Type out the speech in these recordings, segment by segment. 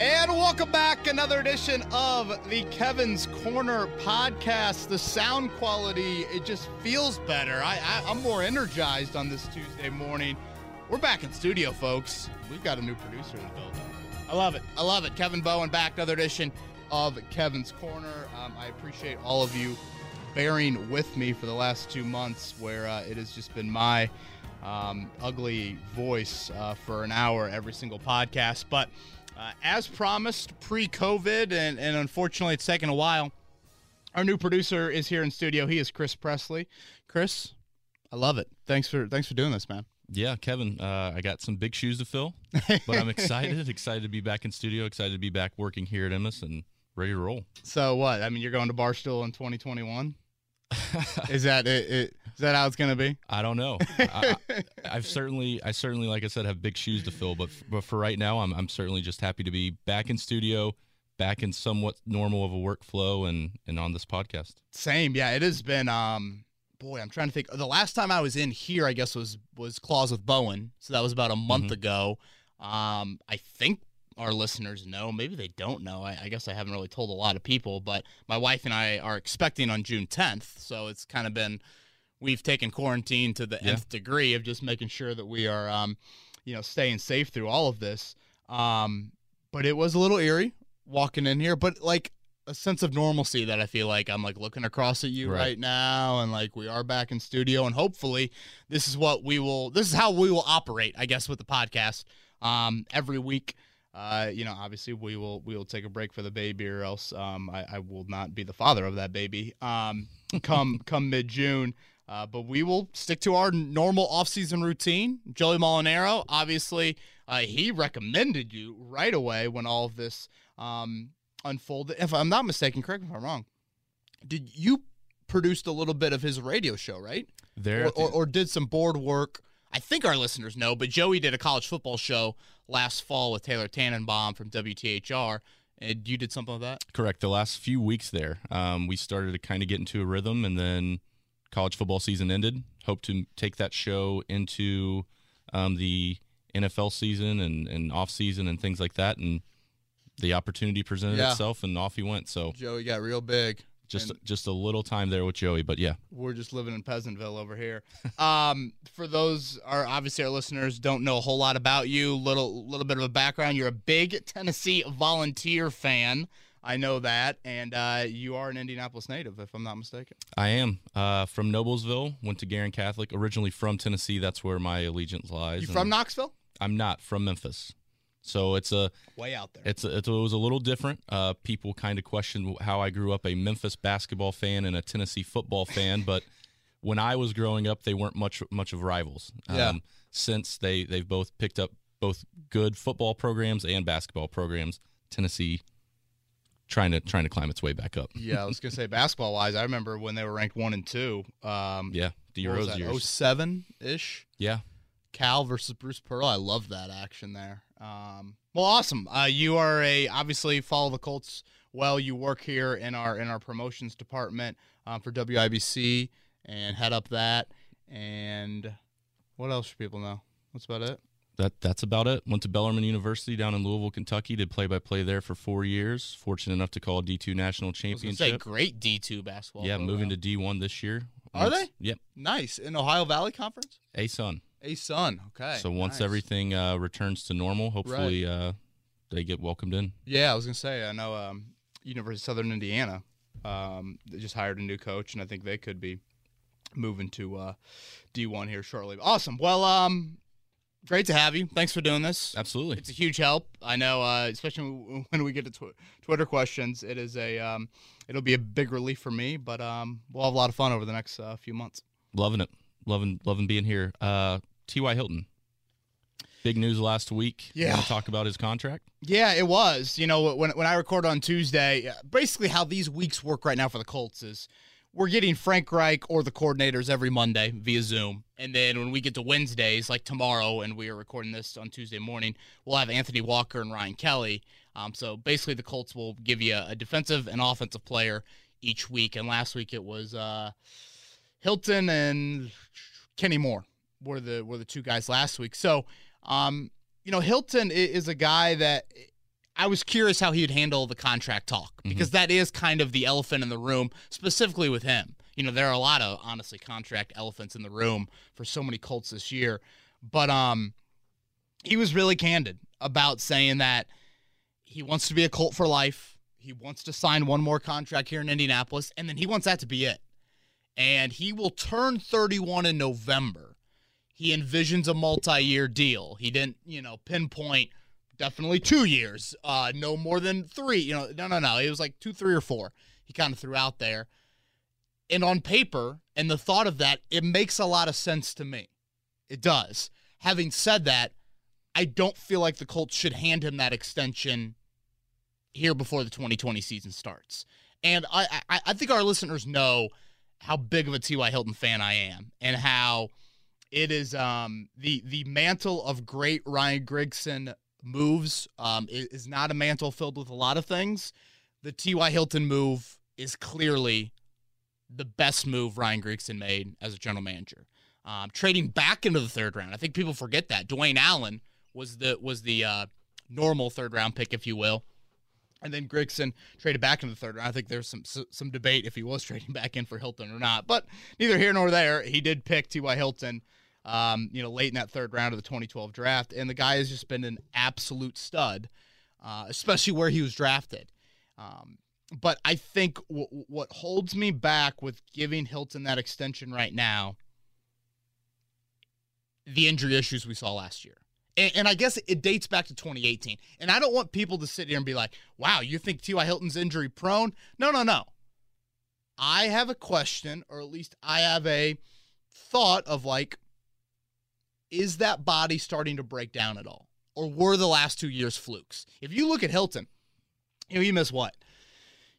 And welcome back. Another edition of the Kevin's Corner podcast. The sound quality, it just feels better. I, I, am more energized on this Tuesday morning. We're back in studio, folks. We've got a new producer in the building. I love it. I love it. Kevin Bowen back. Another edition of Kevin's Corner. Um, I appreciate all of you bearing with me for the last two months where uh, it has just been my um, ugly voice uh, for an hour every single podcast. But uh, as promised, pre-COVID, and, and unfortunately, it's taken a while. Our new producer is here in studio. He is Chris Presley. Chris, I love it. Thanks for thanks for doing this, man. Yeah, Kevin, uh, I got some big shoes to fill, but I'm excited. excited to be back in studio. Excited to be back working here at Emmis and ready to roll. So what? I mean, you're going to Barstool in 2021. is that it, it? Is that how it's going to be? I don't know. I, have certainly, I certainly, like I said, have big shoes to fill. But but for right now, I'm I'm certainly just happy to be back in studio, back in somewhat normal of a workflow, and and on this podcast. Same, yeah. It has been. Um, boy, I'm trying to think. The last time I was in here, I guess was was Claws with Bowen. So that was about a month mm-hmm. ago. Um, I think our listeners know. Maybe they don't know. I, I, guess I haven't really told a lot of people, but my wife and I are expecting on June 10th. So it's kind of been, we've taken quarantine to the yeah. nth degree of just making sure that we are, um, you know, staying safe through all of this. Um, but it was a little eerie walking in here, but like a sense of normalcy that I feel like I'm like looking across at you right. right now, and like we are back in studio, and hopefully this is what we will, this is how we will operate, I guess, with the podcast um, every week uh, you know, obviously we will we will take a break for the baby, or else um, I, I, will not be the father of that baby. Um, come come mid June. Uh, but we will stick to our normal off-season routine. Joey Molinaro, obviously, uh, he recommended you right away when all of this um, unfolded. If I'm not mistaken, correct me if I'm wrong. Did you produced a little bit of his radio show, right? There, or, or, or did some board work I think our listeners know, but Joey did a college football show last fall with Taylor Tannenbaum from WTHR. And you did something like that? Correct. The last few weeks there, um, we started to kind of get into a rhythm, and then college football season ended. Hope to take that show into um, the NFL season and, and off season and things like that. And the opportunity presented yeah. itself, and off he went. So Joey got real big. Just and just a little time there with Joey, but yeah, we're just living in Peasantville over here. um, for those are obviously our listeners don't know a whole lot about you. Little little bit of a background. You're a big Tennessee Volunteer fan. I know that, and uh, you are an Indianapolis native, if I'm not mistaken. I am uh, from Noblesville. Went to Guerin Catholic. Originally from Tennessee. That's where my allegiance lies. You from Knoxville? I'm not from Memphis. So it's a way out there. It's a, it was a little different. Uh, people kind of questioned how I grew up a Memphis basketball fan and a Tennessee football fan, but when I was growing up, they weren't much much of rivals. Yeah. Um, since they they've both picked up both good football programs and basketball programs, Tennessee trying to trying to climb its way back up. yeah, I was gonna say basketball wise, I remember when they were ranked one and two. Um, yeah, the Rose years. 07 ish. Yeah. Cal versus Bruce Pearl. I love that action there. Um, well, awesome. Uh, you are a obviously follow the Colts well. You work here in our in our promotions department um, for WIBC and head up that. And what else should people know? That's about it. That that's about it. Went to Bellarmine University down in Louisville, Kentucky. Did play by play there for four years. Fortunate enough to call D two national championship. Say great D two basketball. Yeah, moving to D one this year. Are they? Yep. Nice in Ohio Valley Conference. A Sun. A ASUN. Okay. So once nice. everything uh, returns to normal, hopefully right. uh, they get welcomed in. Yeah, I was gonna say I know um, University of Southern Indiana um, they just hired a new coach, and I think they could be moving to uh, D1 here shortly. Awesome. Well, um, great to have you. Thanks for doing this. Absolutely, it's a huge help. I know, uh, especially when we get to tw- Twitter questions. It is a um, it'll be a big relief for me, but um, we'll have a lot of fun over the next uh, few months. Loving it loving loving being here. Uh, T.Y. Hilton. Big news last week. Yeah. You talk about his contract? Yeah, it was. You know, when, when I record on Tuesday, uh, basically how these weeks work right now for the Colts is we're getting Frank Reich or the coordinators every Monday via Zoom. And then when we get to Wednesdays, like tomorrow, and we are recording this on Tuesday morning, we'll have Anthony Walker and Ryan Kelly. Um, so basically, the Colts will give you a, defensive and offensive player each week. And last week it was uh, Hilton and Kenny Moore were the were the two guys last week. So, um, you know, Hilton is a guy that I was curious how he'd handle the contract talk because that is kind of the elephant in the room, specifically with him. You know, there are a lot of honestly contract elephants in the room for so many Colts this year, but um, he was really candid about saying that he wants to be a Colt for life. He wants to sign one more contract here in Indianapolis, and then he wants that to be it. And he will turn 31 in November. He envisions a multi-year deal. He didn't, you know, pinpoint definitely two years, uh, no more than three. You know, no, no, no. It was like two, three, or four. He kind of threw out there. And on paper, and the thought of that, it makes a lot of sense to me. It does. Having said that, I don't feel like the Colts should hand him that extension here before the 2020 season starts. And I, I, I think our listeners know how big of a T.Y. Hilton fan I am and how it is um, the the mantle of great Ryan Grigson moves um, is not a mantle filled with a lot of things. The T.Y. Hilton move is clearly the best move Ryan Grigson made as a general manager. Um, trading back into the third round, I think people forget that Dwayne Allen was the was the uh, normal third round pick, if you will. And then Grigson traded back in the third round. I think there's some some debate if he was trading back in for Hilton or not. But neither here nor there. He did pick T.Y. Hilton, um, you know, late in that third round of the 2012 draft, and the guy has just been an absolute stud, uh, especially where he was drafted. Um, but I think w- what holds me back with giving Hilton that extension right now, the injury issues we saw last year and, and, I guess it dates back to 2018. And I don't want people to sit here and be like, wow, you think T.Y. Hilton's injury prone? No, no, no. I have a question, or at least I have a thought of like, is that body starting to break down at all? Or were the last two years flukes? If you look at Hilton, you know, he missed what?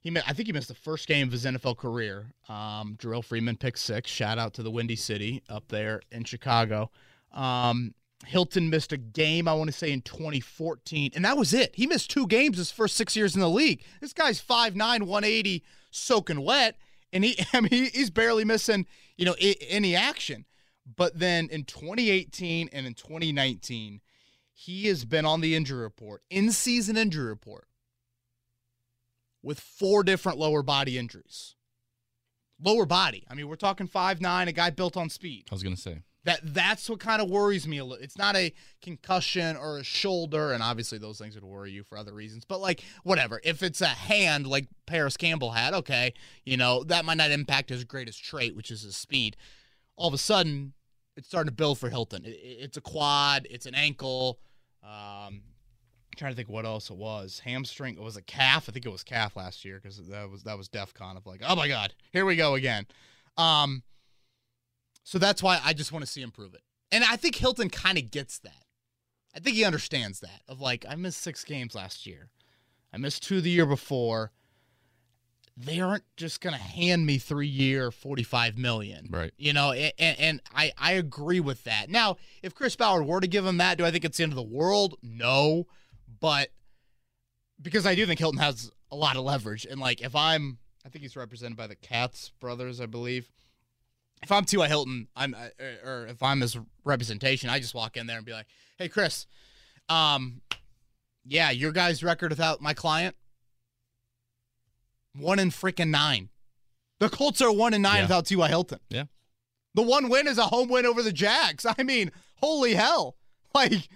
He missed, I think he missed the first game of his NFL career. Um, Jerrell Freeman picked six. Shout out to the Windy City up there in Chicago. Um, Hilton missed a game, I want to say, in 2014, and that was it. He missed two games his first six years in the league. This guy's 5'9, 180, soaking wet, and he, I mean, he's barely missing, you know, any action. But then in 2018 and in 2019, he has been on the injury report, in season injury report, with four different lower body injuries. Lower body. I mean, we're talking five nine, a guy built on speed. I was going to say. That that's what kind of worries me a little. It's not a concussion or a shoulder, and obviously those things would worry you for other reasons. But like whatever, if it's a hand like Parris Campbell had, okay, you know that might not impact his greatest trait, which is his speed. All of a sudden, it's starting to build for Hilton. It, it's a quad, it's an ankle. Um, trying to think what else it was. Hamstring. It was a calf. I think it was calf last year because that was that was DefCon of like, oh my god, here we go again. Um, so that's why I just want to see him prove it. And I think Hilton kind of gets that. I think he understands that of like, I missed six games last year. I missed two the year before. They aren't just going to hand me three year, 45 million. Right. You know, and, and I, I agree with that. Now, if Chris Ballard were to give him that, do I think it's the end of the world? No. But because I do think Hilton has a lot of leverage. And like, if I'm, I think he's represented by the Katz brothers, I believe if I'm T.Y. Hilton, I'm or if I'm his representation, I just walk in there and be like, "Hey, Chris, um, yeah, your guy's record without my client, one in freaking nine. The Colts are one in nine yeah. without T.Y. Hilton. Yeah, the one win is a home win over the Jags. I mean, holy hell! Like,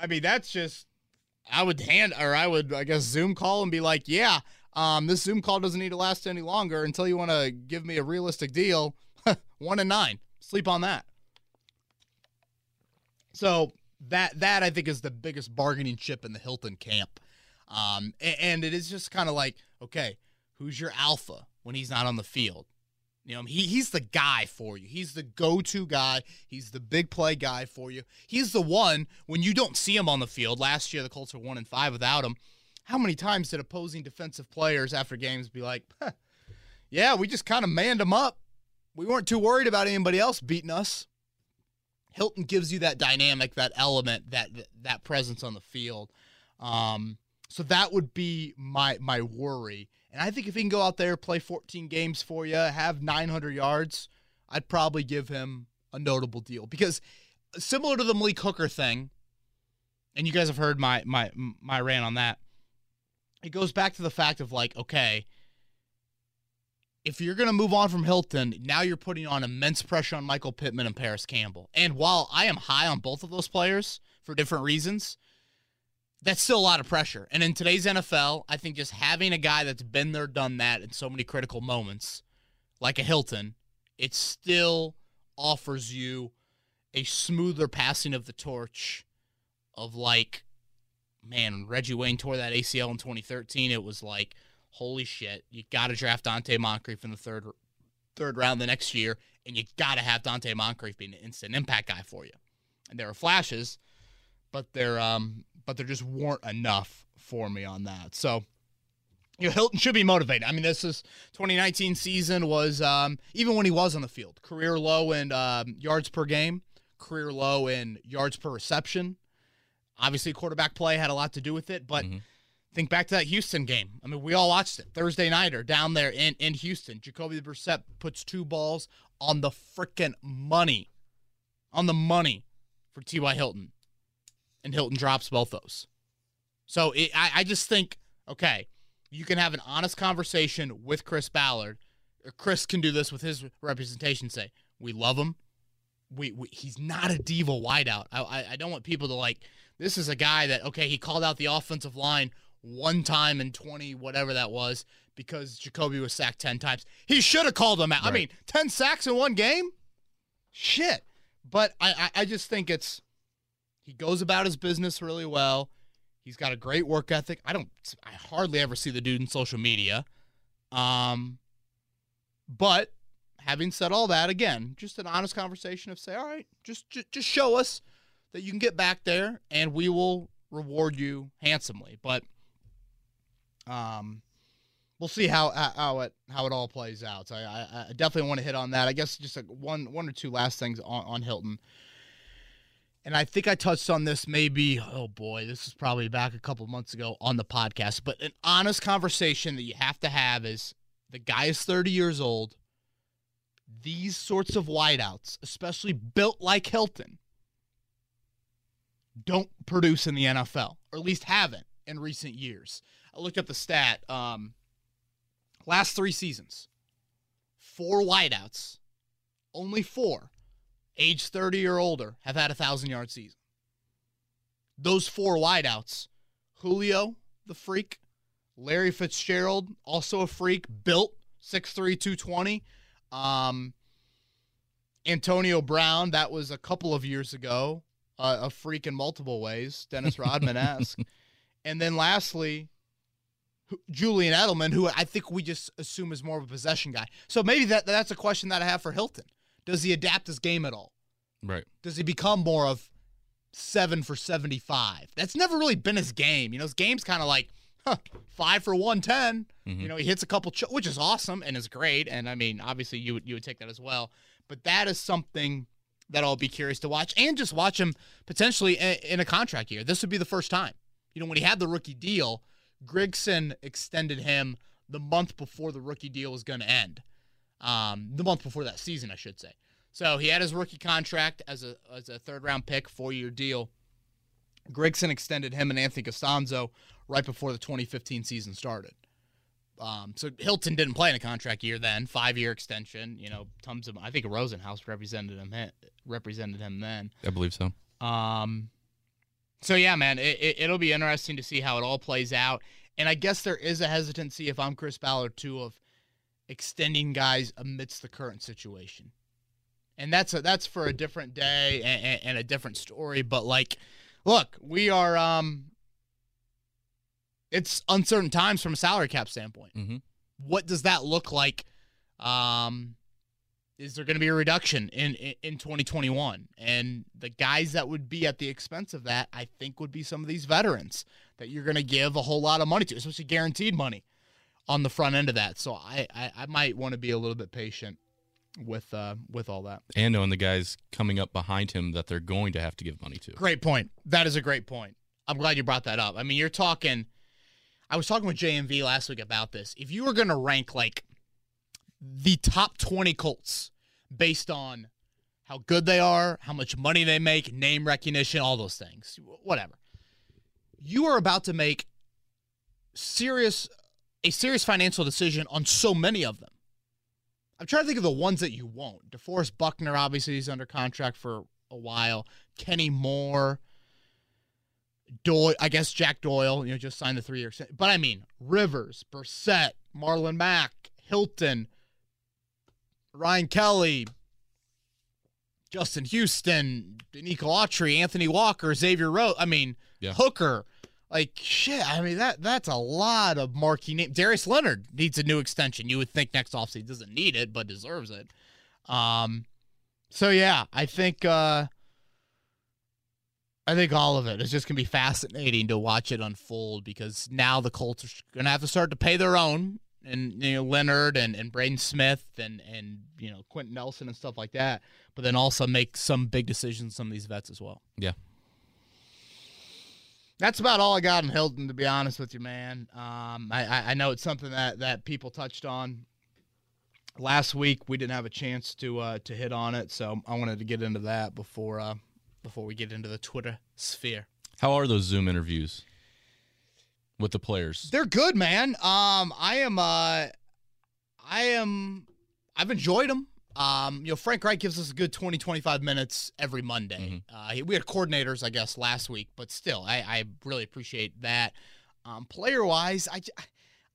I mean, that's just. I would hand, or I would, I guess, Zoom call and be like, "Yeah, um, this Zoom call doesn't need to last any longer until you want to give me a realistic deal. One and nine. Sleep on that. So that that I think is the biggest bargaining chip in the Hilton camp. Um, and, it is just kind of like, okay, who's your alpha when he's not on the field? You know, he, he's the guy for you. He's the go-to guy. He's the big play guy for you. He's the one when you don't see him on the field. Last year, the Colts were one and five without him how many times did opposing defensive players after games be like, huh, yeah, we just kind of manned him up. We weren't too worried about anybody else beating us. Hilton gives you that dynamic, that element, that that presence on the field. Um, so that would be my my worry. And I think if he can go out there, play 14 games for you, have 900 yards, I'd probably give him a notable deal because similar to the Malik Hooker thing, and you guys have heard my my my rant on that. It goes back to the fact of like, okay, if you're going to move on from Hilton, now you're putting on immense pressure on Michael Pittman and Parris Campbell. And while I am high on both of those players for different reasons, that's still a lot of pressure. And in today's NFL, I think just having a guy that's been there, done that in so many critical moments, like a Hilton, it still offers you a smoother passing of the torch of like, man, Reggie Wayne tore that ACL in 2013. It was like, holy shit, you got to draft Donte Moncrief in the third third round the next year, and you got to have Donte Moncrief be an instant impact guy for you. And there are flashes, but they're um, but there just weren't enough for me on that. So. You know, Hilton should be motivated. I mean, this is 2019 season was um, even when he was on the field, career low in um, yards per game, career low in yards per reception. Obviously, quarterback play had a lot to do with it, but mm-hmm. think back to that Houston game. I mean, we all watched it Thursday nighter down there in, in Houston. Jacoby Brissett puts two balls on the freaking money, on the money for T.Y. Hilton, and Hilton drops both those. So it, I, I just think, okay, you can have an honest conversation with Chris Ballard. Chris can do this with his representation. Say, we love him. We, we he's not a diva wideout. I, I I don't want people to like. This is a guy that okay, he called out the offensive line one time in twenty whatever that was because Jacoby was sacked ten times. He should have called him out. Right. I mean, ten sacks in one game. Shit. But I, I I just think it's he goes about his business really well. He's got a great work ethic. I don't I hardly ever see the dude in social media. Um but having said all that again, just an honest conversation of say, all right, just just, just show us that you can get back there and we will reward you handsomely. But um we'll see how how it how it all plays out. So I, I definitely want to hit on that. I guess just like one one or two last things on, on Hilton and I think I touched on this maybe, oh boy, this is probably back a couple months ago on the podcast, but an honest conversation that you have to have is the guy is 30 years old. These sorts of wideouts, especially built like Hilton, don't produce in the NFL, or at least haven't in recent years. I looked up the stat. Um, last three seasons, four wideouts, only four age 30 or older, have had a thousand yard season. Those four wideouts Julio, the freak, Larry Fitzgerald, also a freak, built 6'3, 220. Um, Antonio Brown, that was a couple of years ago, uh, a freak in multiple ways, Dennis Rodman esque. and then lastly, Julian Edelman, who I think we just assume is more of a possession guy. So maybe that that's a question that I have for Hilton. Does he adapt his game at all? Right. Does he become more of seven for 75? That's never really been his game. You know, his game's kind of like huh, five for 110. Mm-hmm. You know, he hits a couple, ch- which is awesome and is great. And I mean, obviously, you would, you would take that as well. But that is something that I'll be curious to watch and just watch him potentially in a contract year. This would be the first time. You know, when he had the rookie deal, Grigson extended him the month before the rookie deal was going to end um, the month before that season, I should say. So he had his rookie contract as a as a third round pick, four year deal. Grigson extended him and Anthony Castonzo right before the 2015 season started. Um, so Hilton didn't play in a contract year then, five year extension. You know, tons of I think Rosenhaus represented him represented him then. I believe so. Um, so yeah, man, it, it, it'll be interesting to see how it all plays out. And I guess there is a hesitancy if I'm Chris Ballard too of extending guys amidst the current situation. And that's a, that's for a different day and, and a different story. But like, look, we are um, it's uncertain times from a salary cap standpoint. Mm-hmm. What does that look like? Um, is there going to be a reduction in, in, in 2021? And the guys that would be at the expense of that, I think, would be some of these veterans that you're going to give a whole lot of money to, especially guaranteed money on the front end of that. So I, I, I might want to be a little bit patient with uh, with all that. And knowing the guys coming up behind him that they're going to have to give money to. Great point. That is a great point. I'm glad you brought that up. I mean, you're talking. I was talking with JMV last week about this. If you were going to rank like the top 20 Colts based on how good they are, how much money they make, name recognition, all those things, whatever. you are about to make serious a serious financial decision on so many of them. I'm trying to think of the ones that you won't. DeForest Buckner, obviously, he's under contract for a while. Kenny Moore, Doyle, I guess Jack Doyle, you know, just signed the three year. But I mean, Rivers, Brissett, Marlon Mack, Hilton, Ryan Kelly, Justin Houston, Nico Autry, Anthony Walker, Xavier Rhodes. I mean, Yeah. Hooker. Like shit. I mean that that's a lot of marquee names. Darius Leonard needs a new extension. You would think next offseason doesn't need it, but deserves it. Um so yeah, I think uh I think all of it is just gonna be fascinating to watch it unfold because now the Colts are gonna have to start to pay their own and you know Leonard and, and Braden Smith and and you know Quenton Nelson and stuff like that, but then also make some big decisions some of these vets as well. Yeah. That's about all I got in Hilton, to be honest with you, man. Um, I, I know it's something that that people touched on last week. We didn't have a chance to uh, to hit on it, so I wanted to get into that before uh, before we get into the Twitter sphere. How are those Zoom interviews with the players? They're good, man. Um, I am uh, I am I've enjoyed them. Um, you know, Frank Reich gives us a good 20, 25 minutes every Monday. Uh, we had coordinators, I guess, last week, but still, I, I really appreciate that. Um, player wise, I,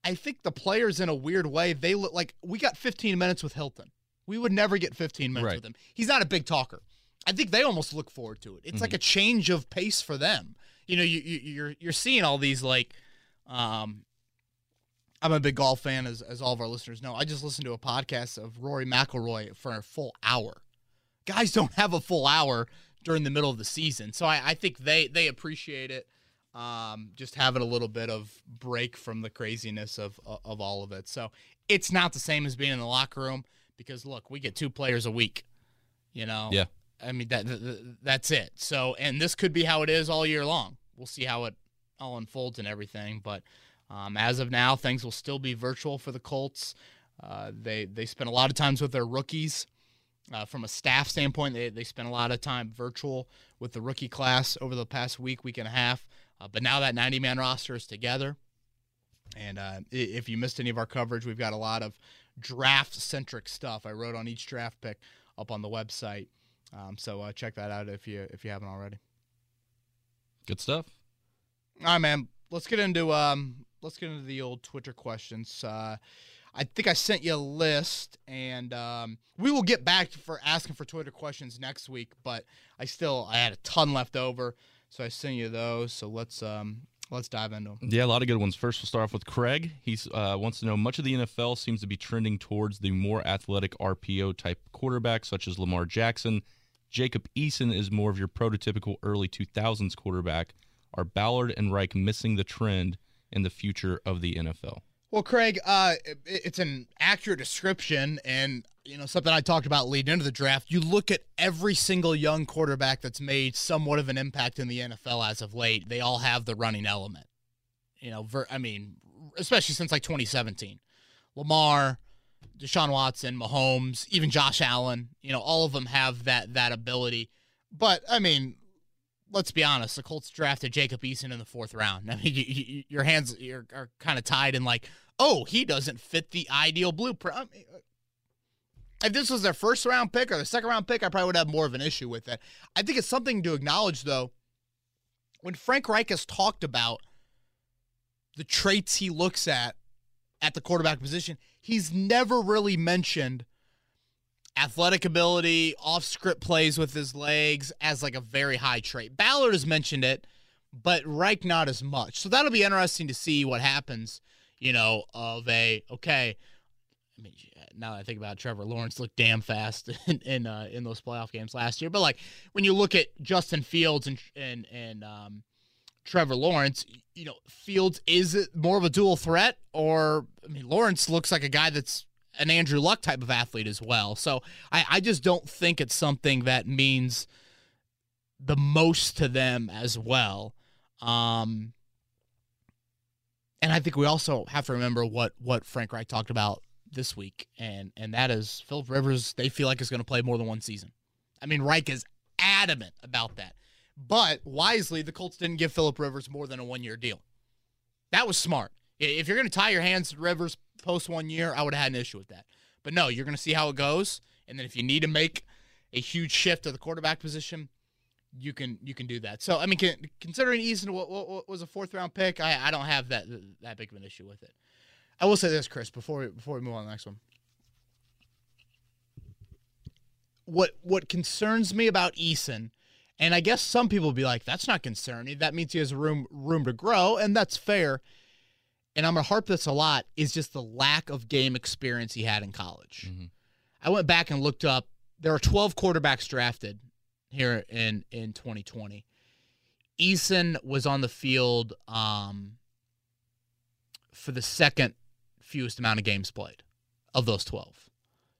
I think the players, in a weird way, they look like we got 15 minutes with Hilton. We would never get 15 minutes Right. with him. He's not a big talker. I think they almost look forward to it. It's like a change of pace for them. You know, you, you you're you're seeing all these like, um, I'm a big golf fan, as as all of our listeners know. I just listened to a podcast of Rory McIlroy for a full hour. Guys don't have a full hour during the middle of the season, so I, I think they they appreciate it. Um, just having a little bit of break from the craziness of of all of it. So it's not the same as being in the locker room because look, we get two players a week. You know, Yeah. I mean that, that that's it. So and this could be how it is all year long. We'll see how it all unfolds and everything, but um, as of now, things will still be virtual for the Colts. Uh, they they spend a lot of times with their rookies. Uh, from a staff standpoint, they, they spent a lot of time virtual with the rookie class over the past week, week and a half. Uh, but now that 90 man roster is together, and uh, if you missed any of our coverage, we've got a lot of draft centric stuff. I wrote on each draft pick up on the website, um, so uh, check that out if you if you haven't already. Good stuff. All right, man. Let's get into um. Let's get into the old Twitter questions. Uh, I think I sent you a list, and um, we will get back for asking for Twitter questions next week. But I still I had a ton left over, so I sent you those. So let's um let's dive into them. Yeah, a lot of good ones. First, we'll start off with Craig. He uh, wants to know much of the NFL seems to be trending towards the more athletic RPO type quarterbacks, such as Lamar Jackson. Jacob Eason is more of your prototypical early 2000s quarterback. Are Ballard and Reich missing the trend in the future of the NFL? Well, Craig, uh, it- it's an accurate description, and you know something I talked about leading into the draft. You look at every single young quarterback that's made somewhat of an impact in the NFL as of late. They all have the running element. You know, ver- I mean, especially since like 2017, Lamar, Deshaun Watson, Mahomes, even Josh Allen. You know, all of them have that that ability. But I mean, let's be honest. The Colts drafted Jacob Eason in the fourth round. I mean, you, you, your hands are, are kind of tied in like, oh, he doesn't fit the ideal blueprint. I mean, uh, if this was their first round pick or the second round pick, I probably would have more of an issue with it. I think it's something to acknowledge, though. When Frank Reich has talked about the traits he looks at at the quarterback position, he's never really mentioned athletic ability, off script plays with his legs as like a very high trait. Ballard has mentioned it, but Reich not as much. So that'll be interesting to see what happens, you know, of a okay. I mean, now that I think about it, Trevor Lawrence looked damn fast in in, uh, in those playoff games last year. But like when you look at Justin Fields and and and um, Trevor Lawrence, you know, Fields is more of a dual threat, or I mean, Lawrence looks like a guy that's an Andrew Luck type of athlete as well. So I, I just don't think it's something that means the most to them as well. Um, and I think we also have to remember what what Frank Reich talked about this week, and and that is Philip Rivers. They feel like is going to play more than one season. I mean, Reich is adamant about that. But wisely, the Colts didn't give Philip Rivers more than a one year deal. That was smart. If you're going to tie your hands to Rivers post one year, I would have had an issue with that. But no, you're going to see how it goes, and then if you need to make a huge shift to the quarterback position, you can you can do that. So I mean, considering Eason what, what, was a fourth round pick, I, I don't have that that big of an issue with it. I will say this, Chris, before we, before we move on to the next one. What what concerns me about Eason, and I guess some people will be like, "That's not concerning. That means he has room room to grow," and that's fair. And I'm gonna harp this a lot. Is just the lack of game experience he had in college. Mm-hmm. I went back and looked up. There are 12 quarterbacks drafted here in in 2020. Eason was on the field um, for the second fewest amount of games played of those 12.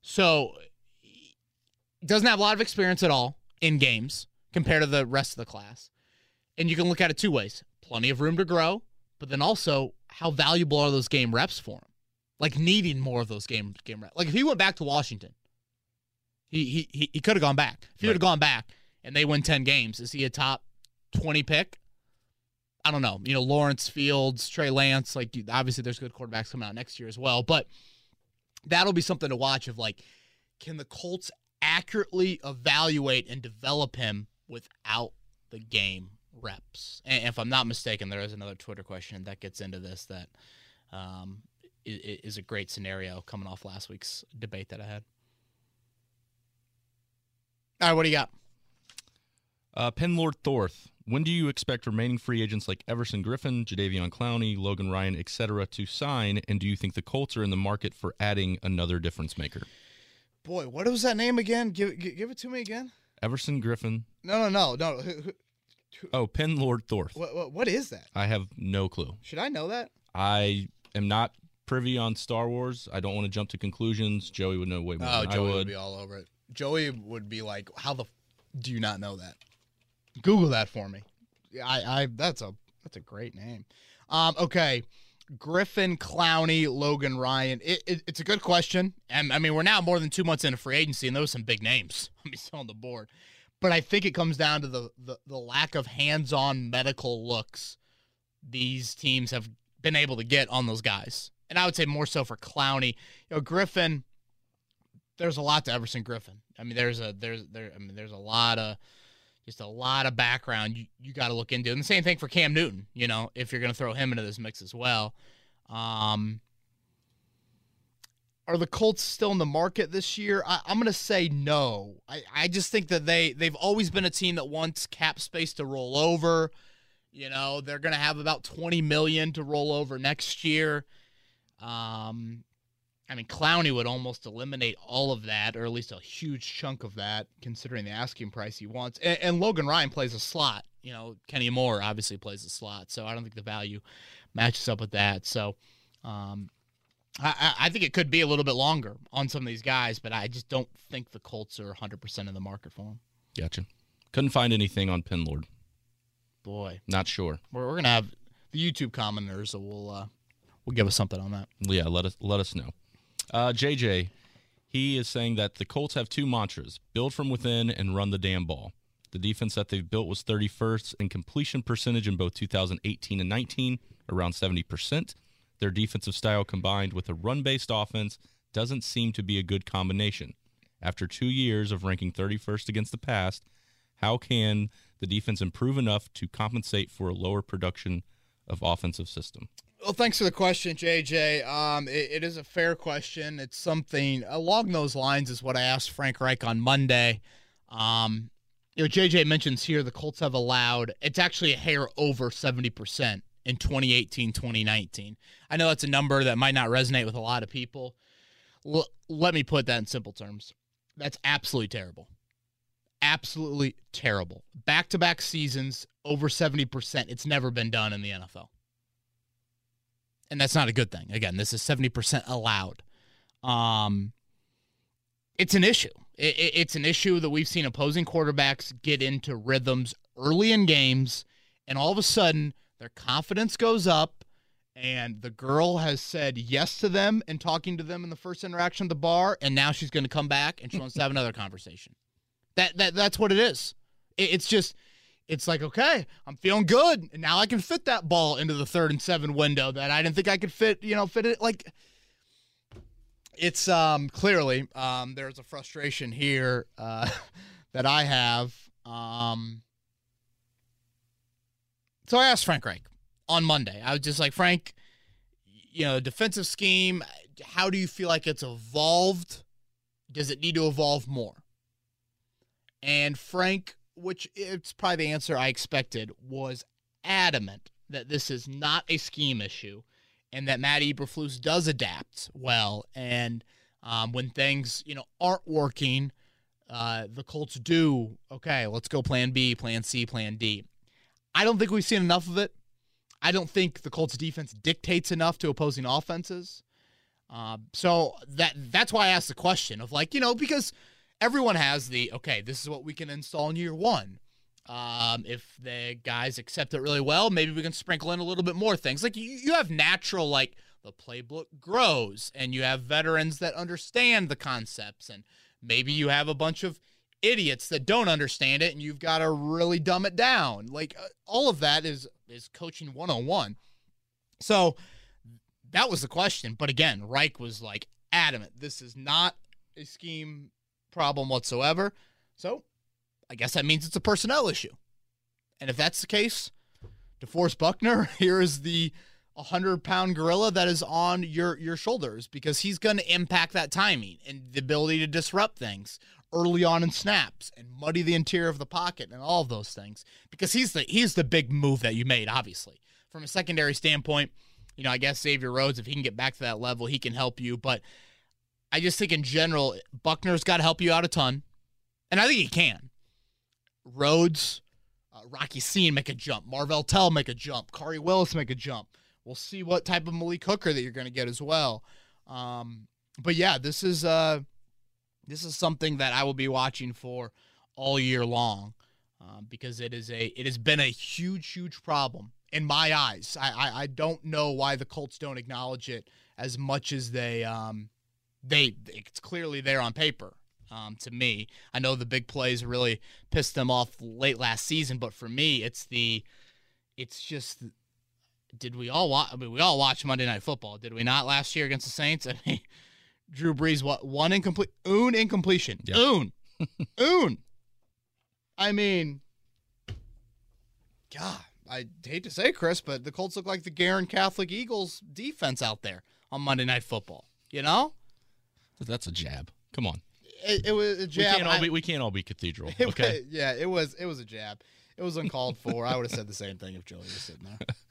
So doesn't have a lot of experience at all in games compared to the rest of the class. And you can look at it two ways. Plenty of room to grow, but then also how valuable are those game reps for him? Like needing more of those game game reps. Like if he went back to Washington, he he he, he could have gone back. If he right. would have gone back and they win 10 games, is he a top 20 pick? I don't know. You know, Lawrence Fields, Trey Lance, like obviously there's good quarterbacks coming out next year as well, but that'll be something to watch of like can the Colts accurately evaluate and develop him without the game reps? And if I'm not mistaken, there is another Twitter question that gets into this that um, is a great scenario coming off last week's debate that I had. All right, what do you got? Uh, Penlord Thorth, when do you expect remaining free agents like Everson Griffen, Jadeveon Clowney, Logan Ryan, etc., to sign? And do you think the Colts are in the market for adding another difference maker? Boy, what was that name again? Give give it to me again. Everson Griffen. No, no, no, no. Oh, Penlord Thorth. What, what, what is that? I have no clue. Should I know that? I am not privy on Star Wars. I don't want to jump to conclusions. Joey would know way more. Oh, Joey would. would. be all over it. Joey would be like, "How the f- do you not know that?" Google that for me. I, I that's a that's a great name. Um, okay. Griffen Clowney, Logan Ryan. It, it, it's a good question. And I mean, we're now more than two months into free agency, and those are some big names. Let me still on the board. But I think it comes down to the, the, the lack of hands on medical looks these teams have been able to get on those guys. And I would say more so for Clowney. You know, Griffen, there's a lot to Everson Griffen. I mean, there's a there's there I mean there's a lot of just a lot of background you, you got to look into. And the same thing for Cam Newton, you know, if you're going to throw him into this mix as well. Um, are the Colts still in the market this year? I, am going to say no. I, I just think that they they've always been a team that wants cap space to roll over. You know, they're going to have about 20 million to roll over next year. Um, I mean, Clowney would almost eliminate all of that, or at least a huge chunk of that, considering the asking price he wants. And, and, Logan Ryan plays a slot. You know, Kenny Moore obviously plays a slot, so I don't think the value matches up with that. So, um, I, I think it could be a little bit longer on some of these guys, but I just don't think the Colts are 100% in the market for them. Gotcha. Couldn't find anything on Penlord. Boy, not sure. We're, we're gonna have the YouTube commenters, so we'll uh, will give us something on that. Yeah, let us let us know. Uh, JJ, he is saying that the Colts have two mantras build from within and run the damn ball. The defense that they've built was 31st in completion percentage in both 2018 and 19, around 70%. Their defensive style combined with a run based offense doesn't seem to be a good combination. After two years of ranking 31st against the past, how can the defense improve enough to compensate for a lower production of offensive system? Well, thanks for the question, JJ. Um, it, it is a fair question. It's something along those lines is what I asked Frank Reich on Monday. Um, you know, JJ mentions here the Colts have allowed it's actually a hair over seventy percent in 2018, 2019. I know that's a number that might not resonate with a lot of people. L- let me put that in simple terms. That's absolutely terrible. Absolutely terrible. Back to back seasons, over 70%. It's never been done in the NFL and that's not a good thing. Again, this is 70% allowed. Um, it's an issue. It, it, it's an issue that we've seen opposing quarterbacks get into rhythms early in games, and all of a sudden their confidence goes up, and the girl has said yes to them and talking to them in the first interaction at the bar, and now she's going to come back and she wants to have another conversation. That that that's what it is. It, it's just it's like, okay, I'm feeling good. And now I can fit that ball into the third and seven window that I didn't think I could fit, you know, fit it like it's um clearly um there's a frustration here uh that I have. Um so I asked Frank Reich on Monday. I was just like, Frank, you know, defensive scheme, how do you feel like it's evolved? Does it need to evolve more? And Frank, which it's probably the answer I expected, was adamant that this is not a scheme issue and that Matt Eberflus does adapt well. And um, when things, you know, aren't working, uh, the Colts do, okay, let's go plan B, plan C, plan D. I don't think we've seen enough of it. I don't think the Colts defense dictates enough to opposing offenses. Uh, so that that's why I asked the question of like, you know, because everyone has the okay, this is what we can install in year one. Um, if the guys accept it really well, maybe we can sprinkle in a little bit more things. Like you, you have natural, like the playbook grows, and you have veterans that understand the concepts, and maybe you have a bunch of idiots that don't understand it, and you've got to really dumb it down. Like uh, all of that is is coaching one on one. So that was the question. But again, Reich was like adamant. This is not a scheme problem whatsoever. So I guess that means it's a personnel issue. And if that's the case, DeForest Buckner, here is the 100 pound gorilla that is on your, your shoulders because he's going to impact that timing and the ability to disrupt things early on in snaps and muddy the interior of the pocket and all of those things because he's the he's the big move that you made obviously. From a secondary standpoint you know i guess xavier rhodes if he can get back to that level he can help you. But i just think in general buckner's got to help you out a ton. And i think he can. Rhodes, uh, Rock Ya-Sin make a jump, Marvell Tell make a jump, Khari Willis make a jump. We'll see what type of Malik Hooker that you're going to get as well. Um, but yeah, this is uh, this is something that I will be watching for all year long um, because it is a it has been a huge huge problem in my eyes. I, I, I don't know why the Colts don't acknowledge it as much as they um, they it's clearly there on paper um, to me. I know the big plays really pissed them off late last season, but for me, it's the, it's just, did we all watch? I mean, we all watched Monday Night Football, did we not last year against the Saints? I mean, Drew Brees, what one incomplete, un incompletion, yep. un, un. I mean, God, I hate to say, Chris, but the Colts look like the Guerin Catholic Eagles defense out there on Monday Night Football. You know, that's a jab. Come on it, it was a jab. We can't all be we can't all be cathedral. Okay. Was, yeah, it was it was a jab. It was uncalled for. I would have said the same thing if Joey was sitting there.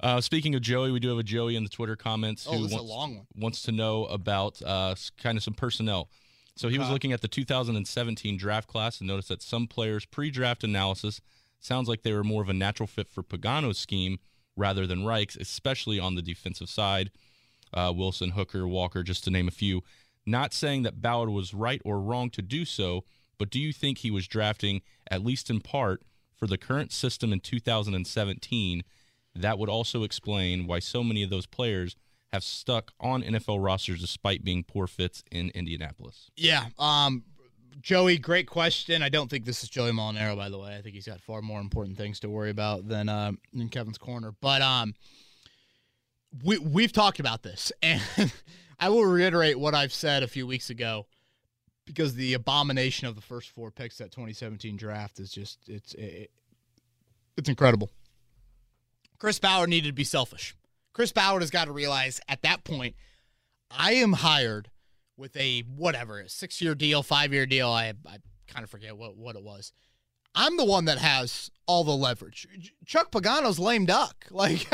Uh, speaking of Joey, we do have a Joey in the Twitter comments oh, who wants, wants, to know about uh, kind of some personnel. So he was looking at the 2017 draft class and noticed that some players' pre-draft analysis sounds like they were more of a natural fit for Pagano's scheme rather than Reich's, especially on the defensive side. Uh, Wilson, Hooker, Walker, just to name a few. Not saying that Ballard was right or wrong to do so, but do you think he was drafting, at least in part, for the current system in 2017? That would also explain why so many of those players have stuck on NFL rosters despite being poor fits in Indianapolis. Yeah. Um, Joey, great question. I don't think this is Joey Molinaro, by the way. I think he's got far more important things to worry about than uh, in Kevin's corner. But um, we we've talked about this, and I will reiterate what I've said a few weeks ago because the abomination of the first four picks that 2017 draft is just it's it, it's incredible. Chris Ballard needed to be selfish. Chris Ballard has got to realize at that point, I am hired with a whatever a six year deal, five year deal. I I kind of forget what what it was. I'm the one that has all the leverage. Chuck Pagano's lame duck. Like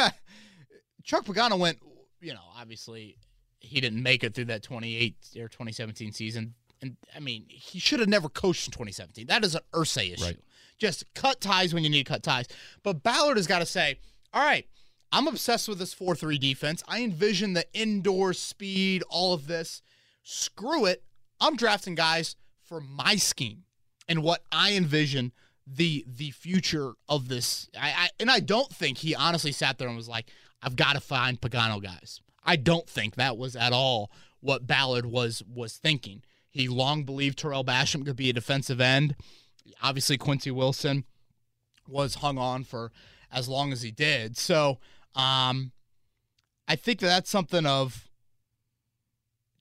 Chuck Pagano went, you know, obviously he didn't make it through that 28 or 2017 season. And I mean, he should have never coached in 2017. That is an Irsay issue. Right. Just cut ties when you need to cut ties. But Ballard has got to say, all right, I'm obsessed with this 4 3 defense. I envision the indoor speed, all of this. Screw it. I'm drafting guys for my scheme and what I envision the the future of this. I, I and I don't think he honestly sat there and was like, I've got to find Pagano guys. I don't think that was at all what Ballard was was thinking. He long believed Tarell Basham could be a defensive end. Obviously, Quincy Wilson was hung on for as long as he did. So, um, I think that that's something of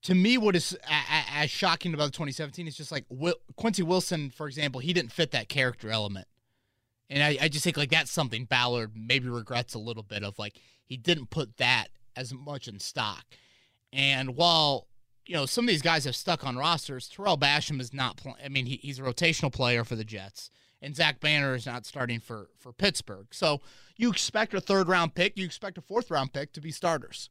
to me, what is as shocking about 2017 is just like Will, Quincy Wilson, for example, he didn't fit that character element. And I, I just think like that's something Ballard maybe regrets a little bit of like he didn't put that as much in stock. And while you know some of these guys have stuck on rosters, Tarell Basham is not. Pl- I mean, he, he's a rotational player for the Jets, and Zach Banner is not starting for for Pittsburgh. So you expect a third round pick, you expect a fourth round pick to be starters.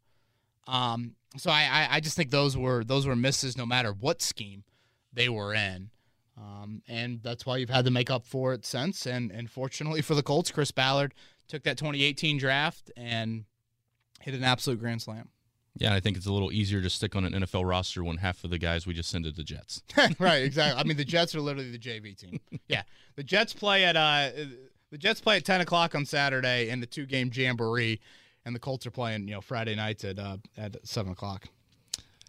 Um, so I, I, I just think those were those were misses no matter what scheme they were in. Um, and that's why you've had to make up for it since. And and fortunately for the Colts, Chris Ballard took that 2018 draft and hit an absolute grand slam. Yeah, I think it's a little easier to stick on an NFL roster when half of the guys we just send to the Jets. right, exactly. I mean, the Jets are literally the JV team. Yeah, the Jets play at uh, the Jets play at 10 o'clock on Saturday in the two game jamboree, and the Colts are playing you know Friday nights at uh, at seven o'clock.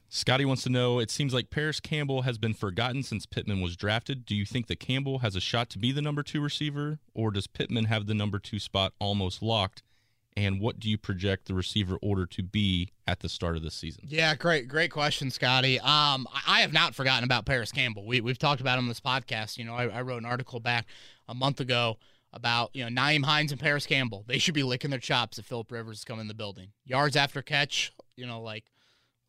Scotty wants to know it seems like Parris Campbell has been forgotten since Pittman was drafted. Do you think that Campbell has a shot to be the number two receiver, or does Pittman have the number two spot almost locked? And what do you project the receiver order to be at the start of the season? Yeah, great, great question, Scotty. Um, I, have not forgotten about Parris Campbell. We we've talked about him on this podcast. You know, I, I wrote an article back a month ago about you know Nyheim Hines and Parris Campbell. They should be licking their chops if Philip Rivers is coming in the building. Yards after catch, you know, like,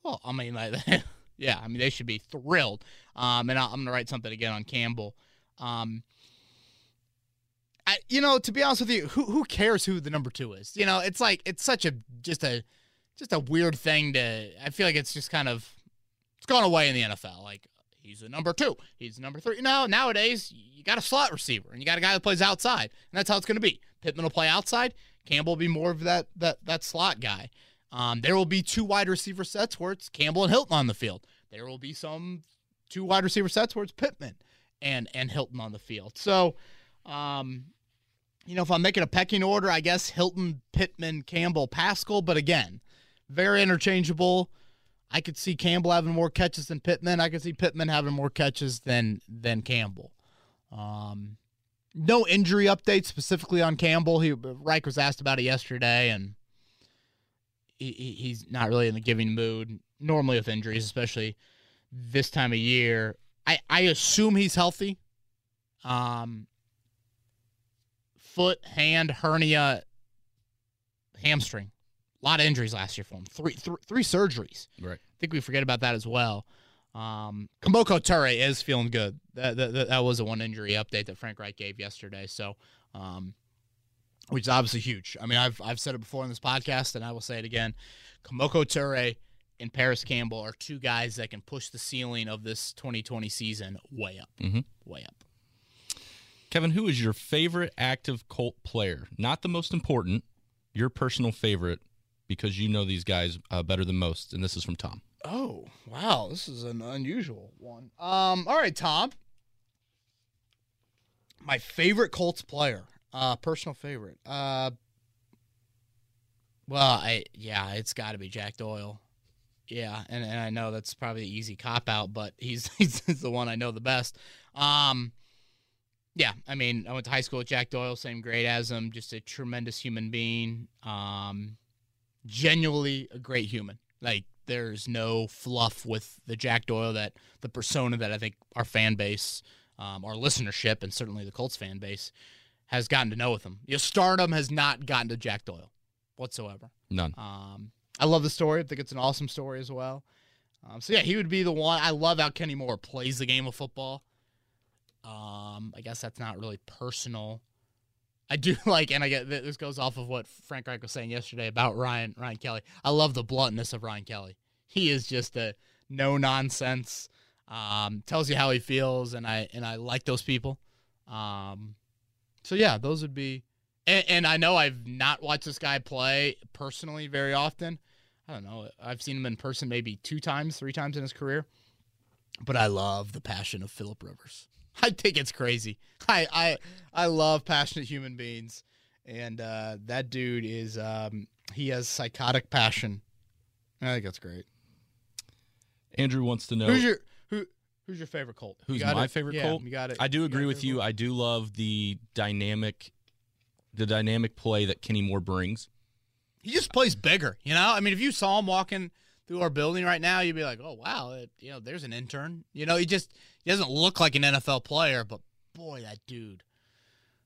well, I mean, like, yeah, I mean they should be thrilled. Um, and I, I'm gonna write something again on Campbell. Um, I, you know, to be honest with you, who who cares who the number two is? You know, it's like it's such a just a just a weird thing to. I feel like it's just kind of it's gone away in the NFL. Like he's a number two, he's a number three. No, nowadays you got a slot receiver and you got a guy that plays outside, and that's how it's going to be. Pittman will play outside. Campbell will be more of that that that slot guy. Um, there will be two wide receiver sets where it's Campbell and Hilton on the field. There will be some two wide receiver sets where it's Pittman and and Hilton on the field. So, um, you know, if I'm making a pecking order, I guess Hilton, Pittman, Campbell, Pascal. But again, very interchangeable. I could see Campbell having more catches than Pittman. I could see Pittman having more catches than than Campbell. Um, no injury update specifically on Campbell. He Reich was asked about it yesterday, and he, he, he's not really in the giving mood normally with injuries, especially this time of year. I I assume he's healthy. Um, foot, hand, hernia, hamstring. A lot of injuries last year for him. Three, th- three surgeries. Right. I think we forget about that as well. Um, Kemoko Turay is feeling good. That, that, that was a one injury update that Frank Reich gave yesterday. So, um, which is obviously huge. I mean, I've I've said it before in this podcast, and I will say it again. Kemoko Turay and Parris Campbell are two guys that can push the ceiling of this 2020 season way up, Mhm. way up. Kevin, who is your favorite active Colt player? Not the most important, your personal favorite, because you know these guys uh, better than most. And this is from Tom. Oh wow, this is an unusual one. Um, all right, Tom. My favorite Colts player, uh, personal favorite. Uh, well, I yeah, it's got to be Jack Doyle. Yeah, and, and I know that's probably an easy cop out, but he's, he's the one I know the best. Um, yeah, I mean, I went to high school with Jack Doyle, same grade as him, just a tremendous human being. Um, genuinely a great human. Like there's no fluff with the Jack Doyle that the persona that I think our fan base, um, our listenership, and certainly the Colts fan base has gotten to know with him. Your stardom has not gotten to Jack Doyle whatsoever. None. Um, I love the story. I think it's an awesome story as well. Um, so yeah, he would be the one. I love how Kenny Moore plays the game of football. Um, I guess that's not really personal. I do like, and I get this goes off of what Frank Reich was saying yesterday about Ryan Ryan Kelly. I love the bluntness of Ryan Kelly. He is just a no nonsense. Um, tells you how he feels, and I and I like those people. Um, so yeah, those would be. And, and I know I've not watched this guy play personally very often. I don't know. I've seen him in person maybe two times, three times in his career. But I love the passion of Philip Rivers. I think it's crazy. I I I love passionate human beings, and uh, that dude is um, he has psychotic passion. I think that's great. Andrew wants to know Who's your who Who's your favorite Colt? You Who's my it? favorite Yeah, Colt? You got it. I do agree with you. I do love the dynamic the dynamic play that Kenny Moore brings. He just plays bigger, you know. I mean, if you saw him walking through our building right now, you'd be like, "Oh wow, it, you know, there's an intern." You know, he just he doesn't look like an NFL player, but boy, that dude,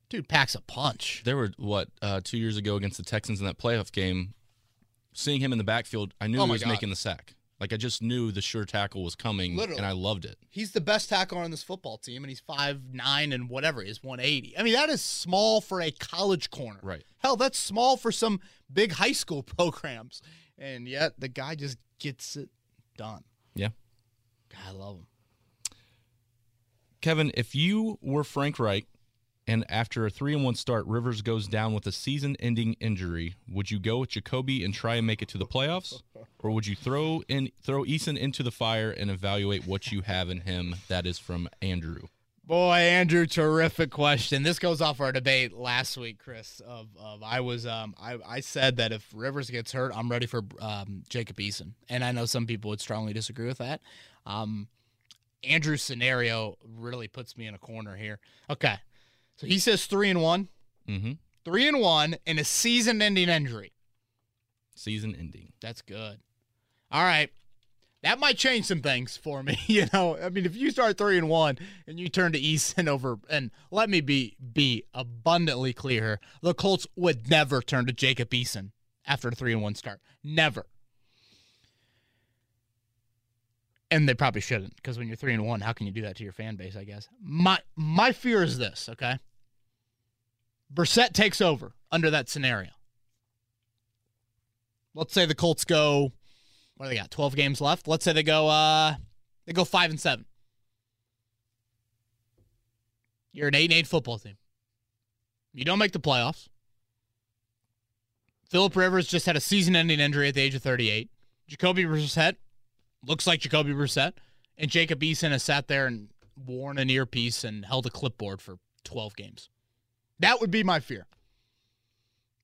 dude packs a punch. There were what uh, two years ago against the Texans in that playoff game. Seeing him in the backfield, I knew Oh he was God. making the sack. Like I just knew the sure tackle was coming, Literally. and I loved it. He's the best tackler on this football team, and he's five nine and whatever is one eighty. I mean, that is small for a college corner. Right. Hell, that's small for some big high school programs, and yet the guy just gets it done. Yeah. I love him. Kevin, if you were Frank Reich and after a three and one start, Rivers goes down with a season ending injury, would you go with Jacoby and try and make it to the playoffs? Or would you throw in throw Eason into the fire and evaluate what you have in him? That is from Andrew. Boy, Andrew, terrific question. This goes off our debate last week, Chris. Of, of I was um I, I said that if Rivers gets hurt, I'm ready for um Jacob Eason, and I know some people would strongly disagree with that. Um, Andrew's scenario really puts me in a corner here. Okay, so he says three and one, Mm-hmm. three and one in a season-ending injury. Season ending. That's good. All right. That might change some things for me. You know, I mean, if you start three and one and you turn to Easton over, and let me be be abundantly clear the Colts would never turn to Jacob Eason after a three and one start. Never. And they probably shouldn't, because when you're three and one, how can you do that to your fan base? I guess my my fear is this. Okay, Brissett takes over under that scenario. Let's say the Colts go what do they got? Twelve games left. Let's say they go uh they go five and seven. You're an eight and eight football team. You don't make the playoffs. Philip Rivers just had a season-ending injury at the age of 38. Jacoby Brissett looks like Jacoby Brissett, and Jacob Eason has sat there and worn an earpiece and held a clipboard for 12 games. That would be my fear.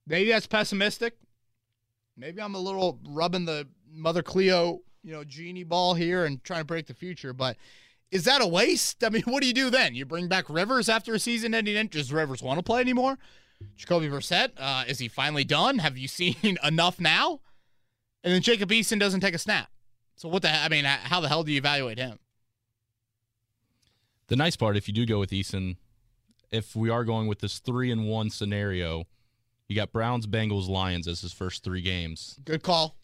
Maybe that's pessimistic. Maybe I'm a little rubbing the Mother Cleo, you know, genie ball here and trying to break the future, but is that a waste? I mean, what do you do then? You bring back Rivers after a season ending? Does Rivers want to play anymore? Jacoby Brissett, uh, is he finally done? Have you seen enough now? And then Jacob Eason doesn't take a snap. So what the? I mean, how the hell do you evaluate him? The nice part, if you do go with Eason, if we are going with this three and one scenario, you got Browns, Bengals, Lions as his first three games. Good call.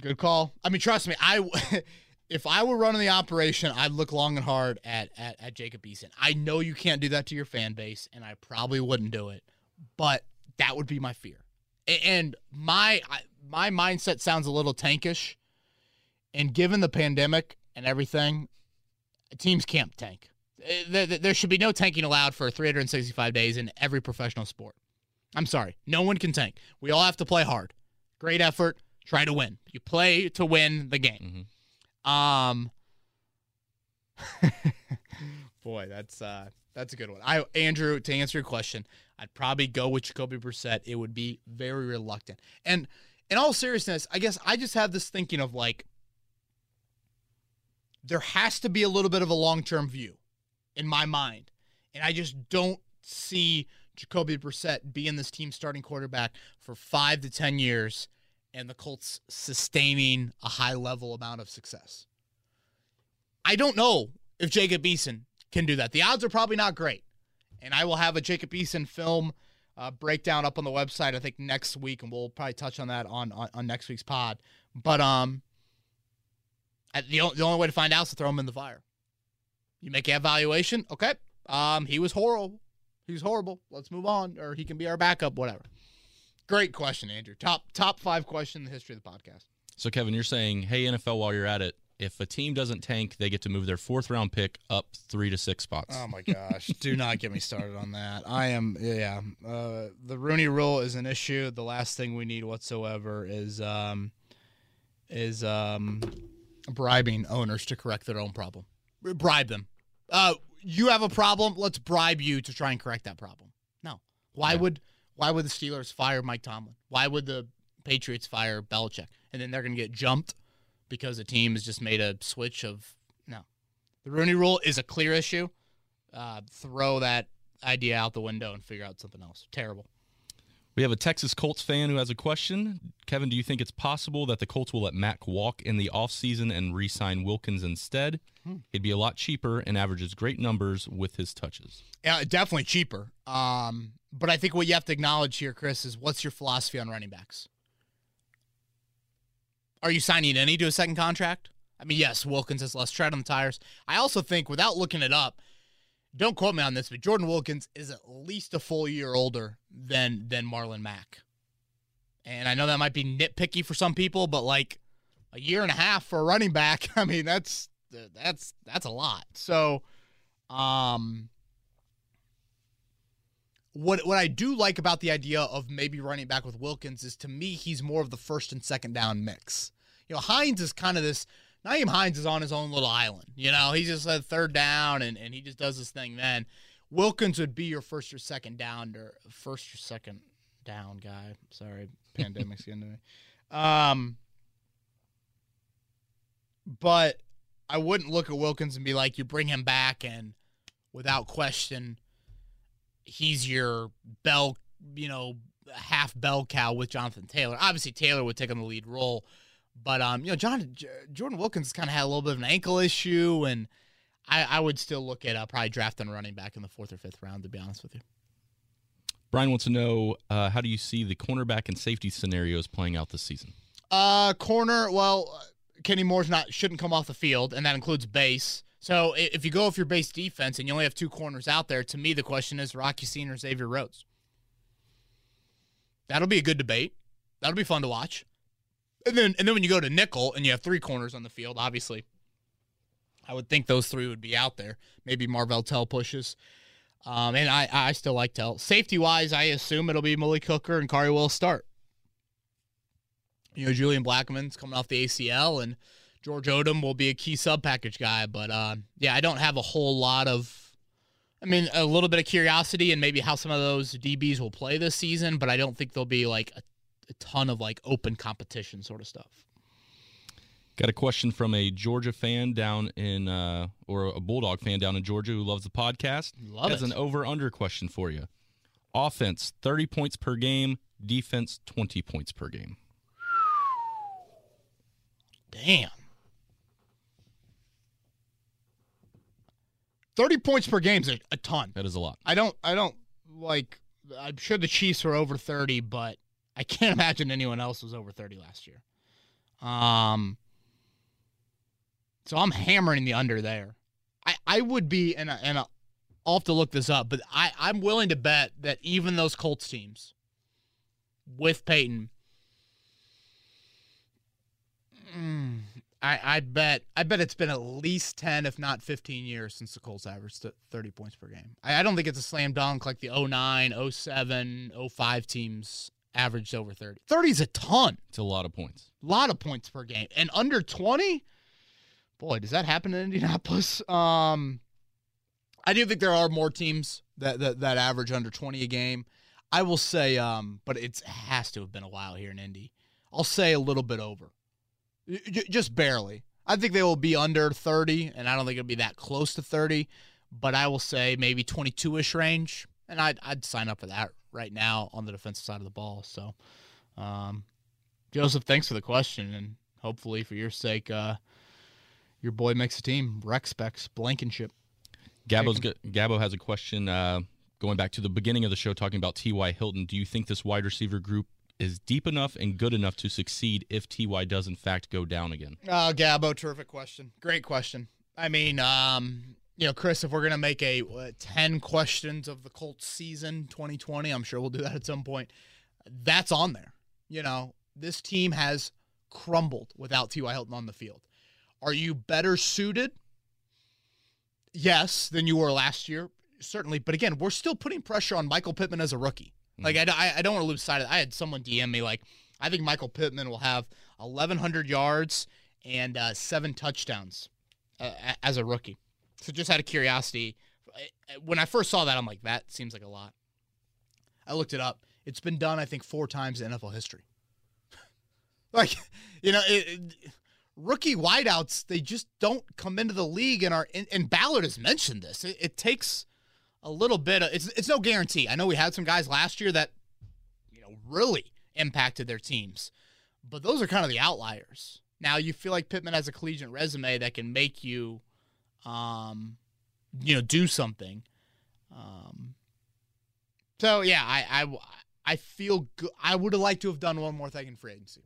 Good call. I mean, trust me, I if I were running the operation, I'd look long and hard at at, at Jacob Eason. I know you can't do that to your fan base, and I probably wouldn't do it, but that would be my fear. And my my mindset sounds a little tankish, and given the pandemic and everything, teams can't tank. Uh, there- there should be no tanking allowed for 365 days in every professional sport. I'm sorry, no one can tank. We all have to play hard. Great effort. Try to win. You play to win the game. Um, boy, that's uh, that's a good one. I Andrew, to answer your question, I'd probably go with Jacoby Brissett. It would be very reluctant. And in all seriousness, I guess I just have this thinking of like, there has to be a little bit of a long term view in my mind, and I just don't see Jacoby Brissett being this team starting quarterback for five to ten years and the Colts sustaining a high level amount of success. I don't know if Jacob Eason can do that. The odds are probably not great. And I will have a Jacob Eason film uh, breakdown up on the website, I think, next week, and we'll probably touch on that on, on, on next week's pod. But um, the, the only way to find out is to throw him in the fire. You make an evaluation, okay? Um, he was horrible. He was horrible. Let's move on, or he can be our backup, whatever. Great question, Andrew. Top top five question in the history of the podcast. So, Kevin, you're saying, hey, NFL, while you're at it, if a team doesn't tank, they get to move their fourth round pick up three to six spots. Oh my gosh! Do not get me started on that. I am yeah. Uh, the Rooney Rule is an issue. The last thing we need whatsoever is um, is um, bribing owners to correct their own problem. Bribe them. Uh, you have a problem. Let's bribe you to try and correct that problem. No. Why Yeah. would Why would the Steelers fire Mike Tomlin? Why would the Patriots fire Belichick? And then they're going to get jumped because a team has just made a switch of no. The Rooney Rule is a clear issue. Uh, throw that idea out the window and figure out something else. Terrible. We have a Texas Colts fan who has a question. Kevin, do you think it's possible that the Colts will let Mack walk in the offseason and re sign Wilkins instead? Hmm. He'd be a lot cheaper and averages great numbers with his touches. Yeah, definitely cheaper. Um, but I think what you have to acknowledge here, Chris, is what's your philosophy on running backs? Are you signing any to a second contract? I mean, yes, Wilkins has less tread on the tires. I also think, without looking it up, don't quote me on this, but Jordan Wilkins is at least a full year older than than Marlon Mack. And I know that might be nitpicky for some people, but like a year and a half for a running back, I mean that's that's that's a lot. So, um, what what I do like about the idea of maybe running back with Wilkins is to me he's more of the first and second down mix. You know, Hines is kind of this Nyheim Hines is on his own little island. You know, he just had third down and, and he just does this thing then. Wilkins would be your first or second down or first or second down guy. Sorry, pandemic's getting to me. Um, but I wouldn't look at Wilkins and be like, you bring him back and without question, he's your bell, you know, half bell cow with Jonathan Taylor. Obviously, Taylor would take on the lead role but um, you know, John J- Jordan Wilkins kind of had a little bit of an ankle issue, and I, I would still look at uh, probably drafting a running back in the fourth or fifth round. To be honest with you, Brian wants to know uh, how do you see the cornerback and safety scenarios playing out this season? Uh, corner. Well, Kenny Moore's not shouldn't come off the field, and that includes base. So if you go with your base defense and you only have two corners out there, to me the question is Rock Ya-Sin Xavier Rhodes. That'll be a good debate. That'll be fun to watch. And then and then when you go to nickel and you have three corners on the field, obviously, I would think those three would be out there. Maybe Marvell Tell pushes. Um, and I, I still like Tell. Safety wise, I assume it'll be Malik Hooker and Khari will start. You know, Julian Blackmon's coming off the ACL, and George Odum will be a key sub package guy. But uh, yeah, I don't have a whole lot of. I mean, a little bit of curiosity and maybe how some of those DBs will play this season, but I don't think they'll be like a a ton of like open competition sort of stuff. Got a question from a Georgia fan down in, uh, or a Bulldog fan down in Georgia who loves the podcast. Love Has it. an over under question for you. Offense, 30 points per game. Defense, 20 points per game. Damn. 30 points per game is a, a ton. That is a lot. I don't, I don't like, I'm sure the Chiefs are over 30, but I can't imagine anyone else was over 30 last year. Um, so I'm hammering the under there. I, I would be, and, and I'll have to look this up, but I, I'm willing to bet that even those Colts teams with Peyton, mm, I, I bet I bet it's been at least 10, if not 15 years since the Colts averaged 30 points per game. I, I don't think it's a slam dunk like the 09, 07, 05 teams averaged over 30. 30 is a ton. It's a lot of points. A lot of points per game. And under 20, boy, does that happen in Indianapolis? Um, I do think there are more teams that, that, that average under 20 a game. I will say, um, but it has to have been a while here in Indy. I'll say a little bit over, J- just barely. I think they will be under 30, and I don't think it'll be that close to 30, but I will say maybe 22 ish range, and I'd, I'd sign up for that right now on the defensive side of the ball. So, um, Joseph, thanks for the question, and hopefully for your sake, uh, your boy makes a team. Rex specs Blankenship. Gabo's got, Gabo has a question. Uh, going back to the beginning of the show, talking about T.Y. Hilton, do you think this wide receiver group is deep enough and good enough to succeed if Ty does in fact go down again? Oh, Gabo, terrific question. Great question. I mean, um, you know, Chris, if we're gonna make a uh, ten questions of the Colts season 2020, I'm sure we'll do that at some point. That's on there. You know, this team has crumbled without T.Y. Hilton on the field. Are you better suited? Yes, than you were last year, certainly. But again, we're still putting pressure on Michael Pittman as a rookie. Mm-hmm. Like I, I don't want to lose sight of. That. I had someone DM me like, I think Michael Pittman will have 1,100 yards and uh, seven touchdowns uh, as a rookie. So just out of curiosity, when I first saw that, I'm like, that seems like a lot. I looked it up. It's been done, I think, four times in NFL history. like, you know, it, it, rookie wideouts, they just don't come into the league and are. And, and Ballard has mentioned this. It, it, takes a little bit of. It's it's no guarantee. I know we had some guys last year that, you know, really impacted their teams. But those are kind of the outliers. Now you feel like Pittman has a collegiate resume that can make you, um, you know, do something. Um, so yeah, I I, I feel good. I would have liked to have done one more thing in free agency.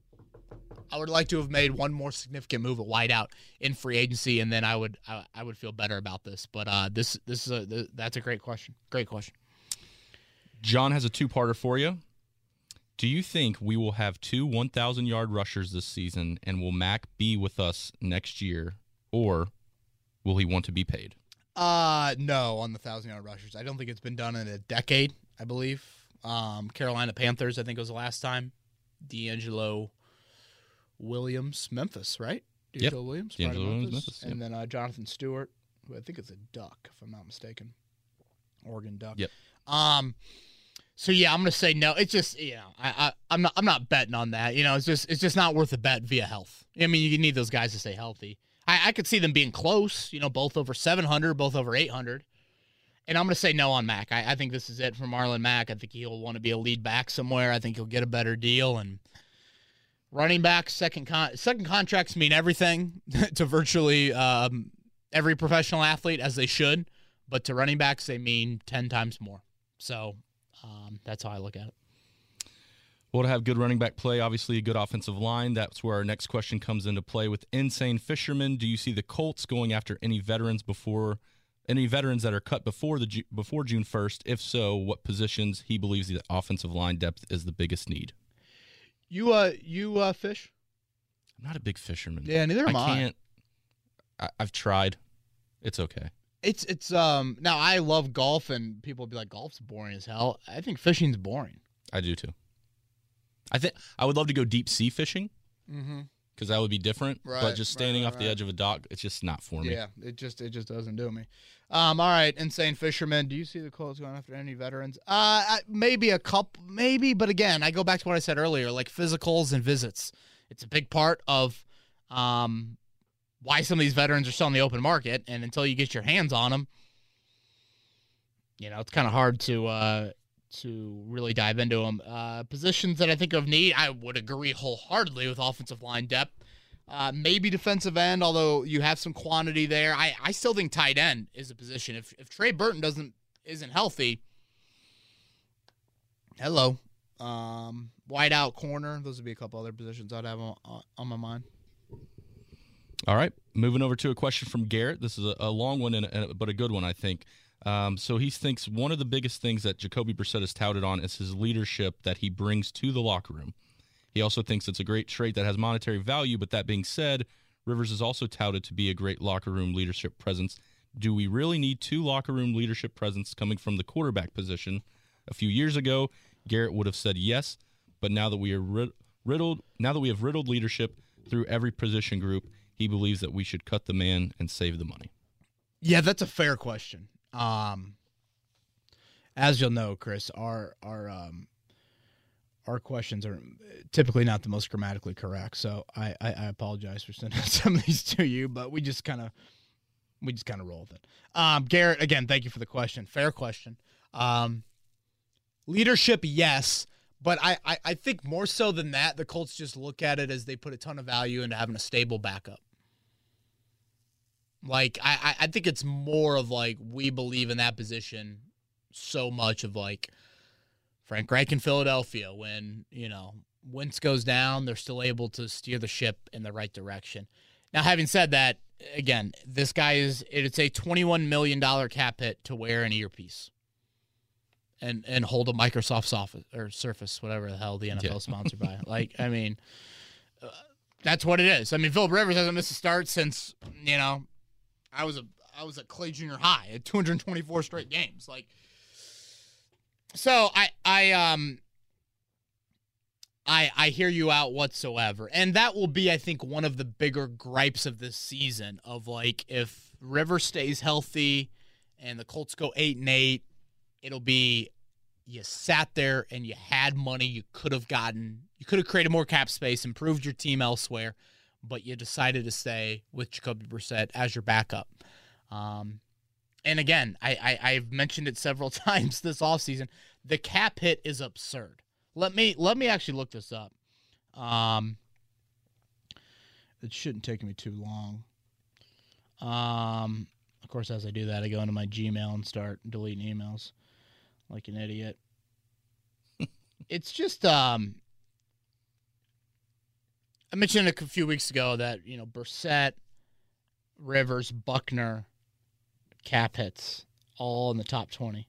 I would like to have made one more significant move at wideout in free agency, and then I would I, I would feel better about this. But uh, this this is a th- that's a great question. Great question. John has a two-parter for you. Do you think we will have two 1,000 yard rushers this season, and will Mack be with us next year, or will he want to be paid? Uh no, on the thousand yard rushers. I don't think it's been done in a decade. I believe. Um, Carolina Panthers. I think it was the last time. DeAngelo Williams, Memphis, right? Yep. Williams, part of Williams, Memphis. Memphis, and then uh, Jonathan Stewart, who I think is a Duck, if I'm not mistaken. Oregon Duck. Yep. Um. So yeah, I'm gonna say no. It's just you know I, I I'm not I'm not betting on that. You know, it's just it's just not worth a bet via health. I mean, you need those guys to stay healthy. I, I could see them being close. You know, both over 700, both over 800. And I'm going to say no on Mack. I, I think this is it for Marlon Mack. I think he'll want to be a lead back somewhere. I think he'll get a better deal. And running back, second con- second contracts mean everything to virtually um, every professional athlete, as they should. But to running backs, they mean 10 times more. So um, that's how I look at it. Well, to have good running back play, obviously a good offensive line. That's where our next question comes into play with Insane Fisherman. Do you see the Colts going after any veterans before any veterans that are cut before the before June first? If so, what positions he believes the offensive line depth is the biggest need? You uh you uh fish? I'm not a big fisherman. Yeah, neither am I. can't. I, I've tried. It's okay. It's it's um now I love golf and people be like golf's boring as hell. I think fishing's boring. I do too. I think I would love to go deep sea fishing Mm-hmm. because that would be different. Right, but just standing right, off the edge of a dock, it's just not for me. Yeah, it just it just doesn't do me. Um, all right, insane fisherman. Do you see the Colts going after any veterans? Uh, maybe a couple, maybe, but again, I go back to what I said earlier, like physicals and visits. It's a big part of um why some of these veterans are still in the open market, and until you get your hands on them, you know, it's kind of hard to uh to really dive into them. Uh, positions that I think of need, I would agree wholeheartedly with offensive line depth. Uh, maybe defensive end, although you have some quantity there. I, I still think tight end is a position. If if Trey Burton doesn't isn't healthy, hello, um, wide out corner. Those would be a couple other positions I'd have on, on my mind. All right, moving over to a question from Garrett. This is a, a long one, and a, but a good one, I think. Um, so he thinks one of the biggest things that Jacoby Brissett is touted on is his leadership that he brings to the locker room. He also thinks it's a great trait that has monetary value. But that being said, Rivers is also touted to be a great locker room leadership presence. Do we really need two locker room leadership presence coming from the quarterback position? A few years ago, Garrett would have said yes, but now that we are riddled, now that we have riddled leadership through every position group, he believes that we should cut the man and save the money. Yeah, that's a fair question. Um, as you'll know, Chris, our our um, our questions are typically not the most grammatically correct. So I, I, I apologize for sending some of these to you, but we just kind of we just kind of roll with it. Um, Garrett, again, thank you for the question. Fair question. Um, leadership, yes. But I, I, I think more so than that, the Colts just look at it as they put a ton of value into having a stable backup. Like I, I think it's more of like we believe in that position so much of like Frank Reich in Philadelphia when, you know, Wentz goes down, they're still able to steer the ship in the right direction. Now, having said that, again, this guy is it's a twenty-one million dollar cap hit to wear an earpiece and and hold a Microsoft Office or Surface, whatever the hell the NFL Yeah. is sponsored by. Like, I mean, uh, that's what it is. I mean, Philip Rivers hasn't missed a start since you know I was a I was at Clay Junior High at 224 straight games. Like, so I I um I I hear you out whatsoever, and that will be I think one of the bigger gripes of this season. Of like if River stays healthy and the Colts go eight and eight, it'll be you sat there and you had money you could have gotten you could have created more cap space improved your team elsewhere but you decided to stay with Jacoby Brissett as your backup um, and again I, I i've mentioned it several times this offseason the cap hit is absurd Let me let me actually look this up. Um, it shouldn't take me too long. Um, of course, as I do that, I go into my Gmail and start deleting emails like an idiot. it's just um, I mentioned a few weeks ago that you know Brissett, Rivers, Buckner, cap hits all in the top twenty.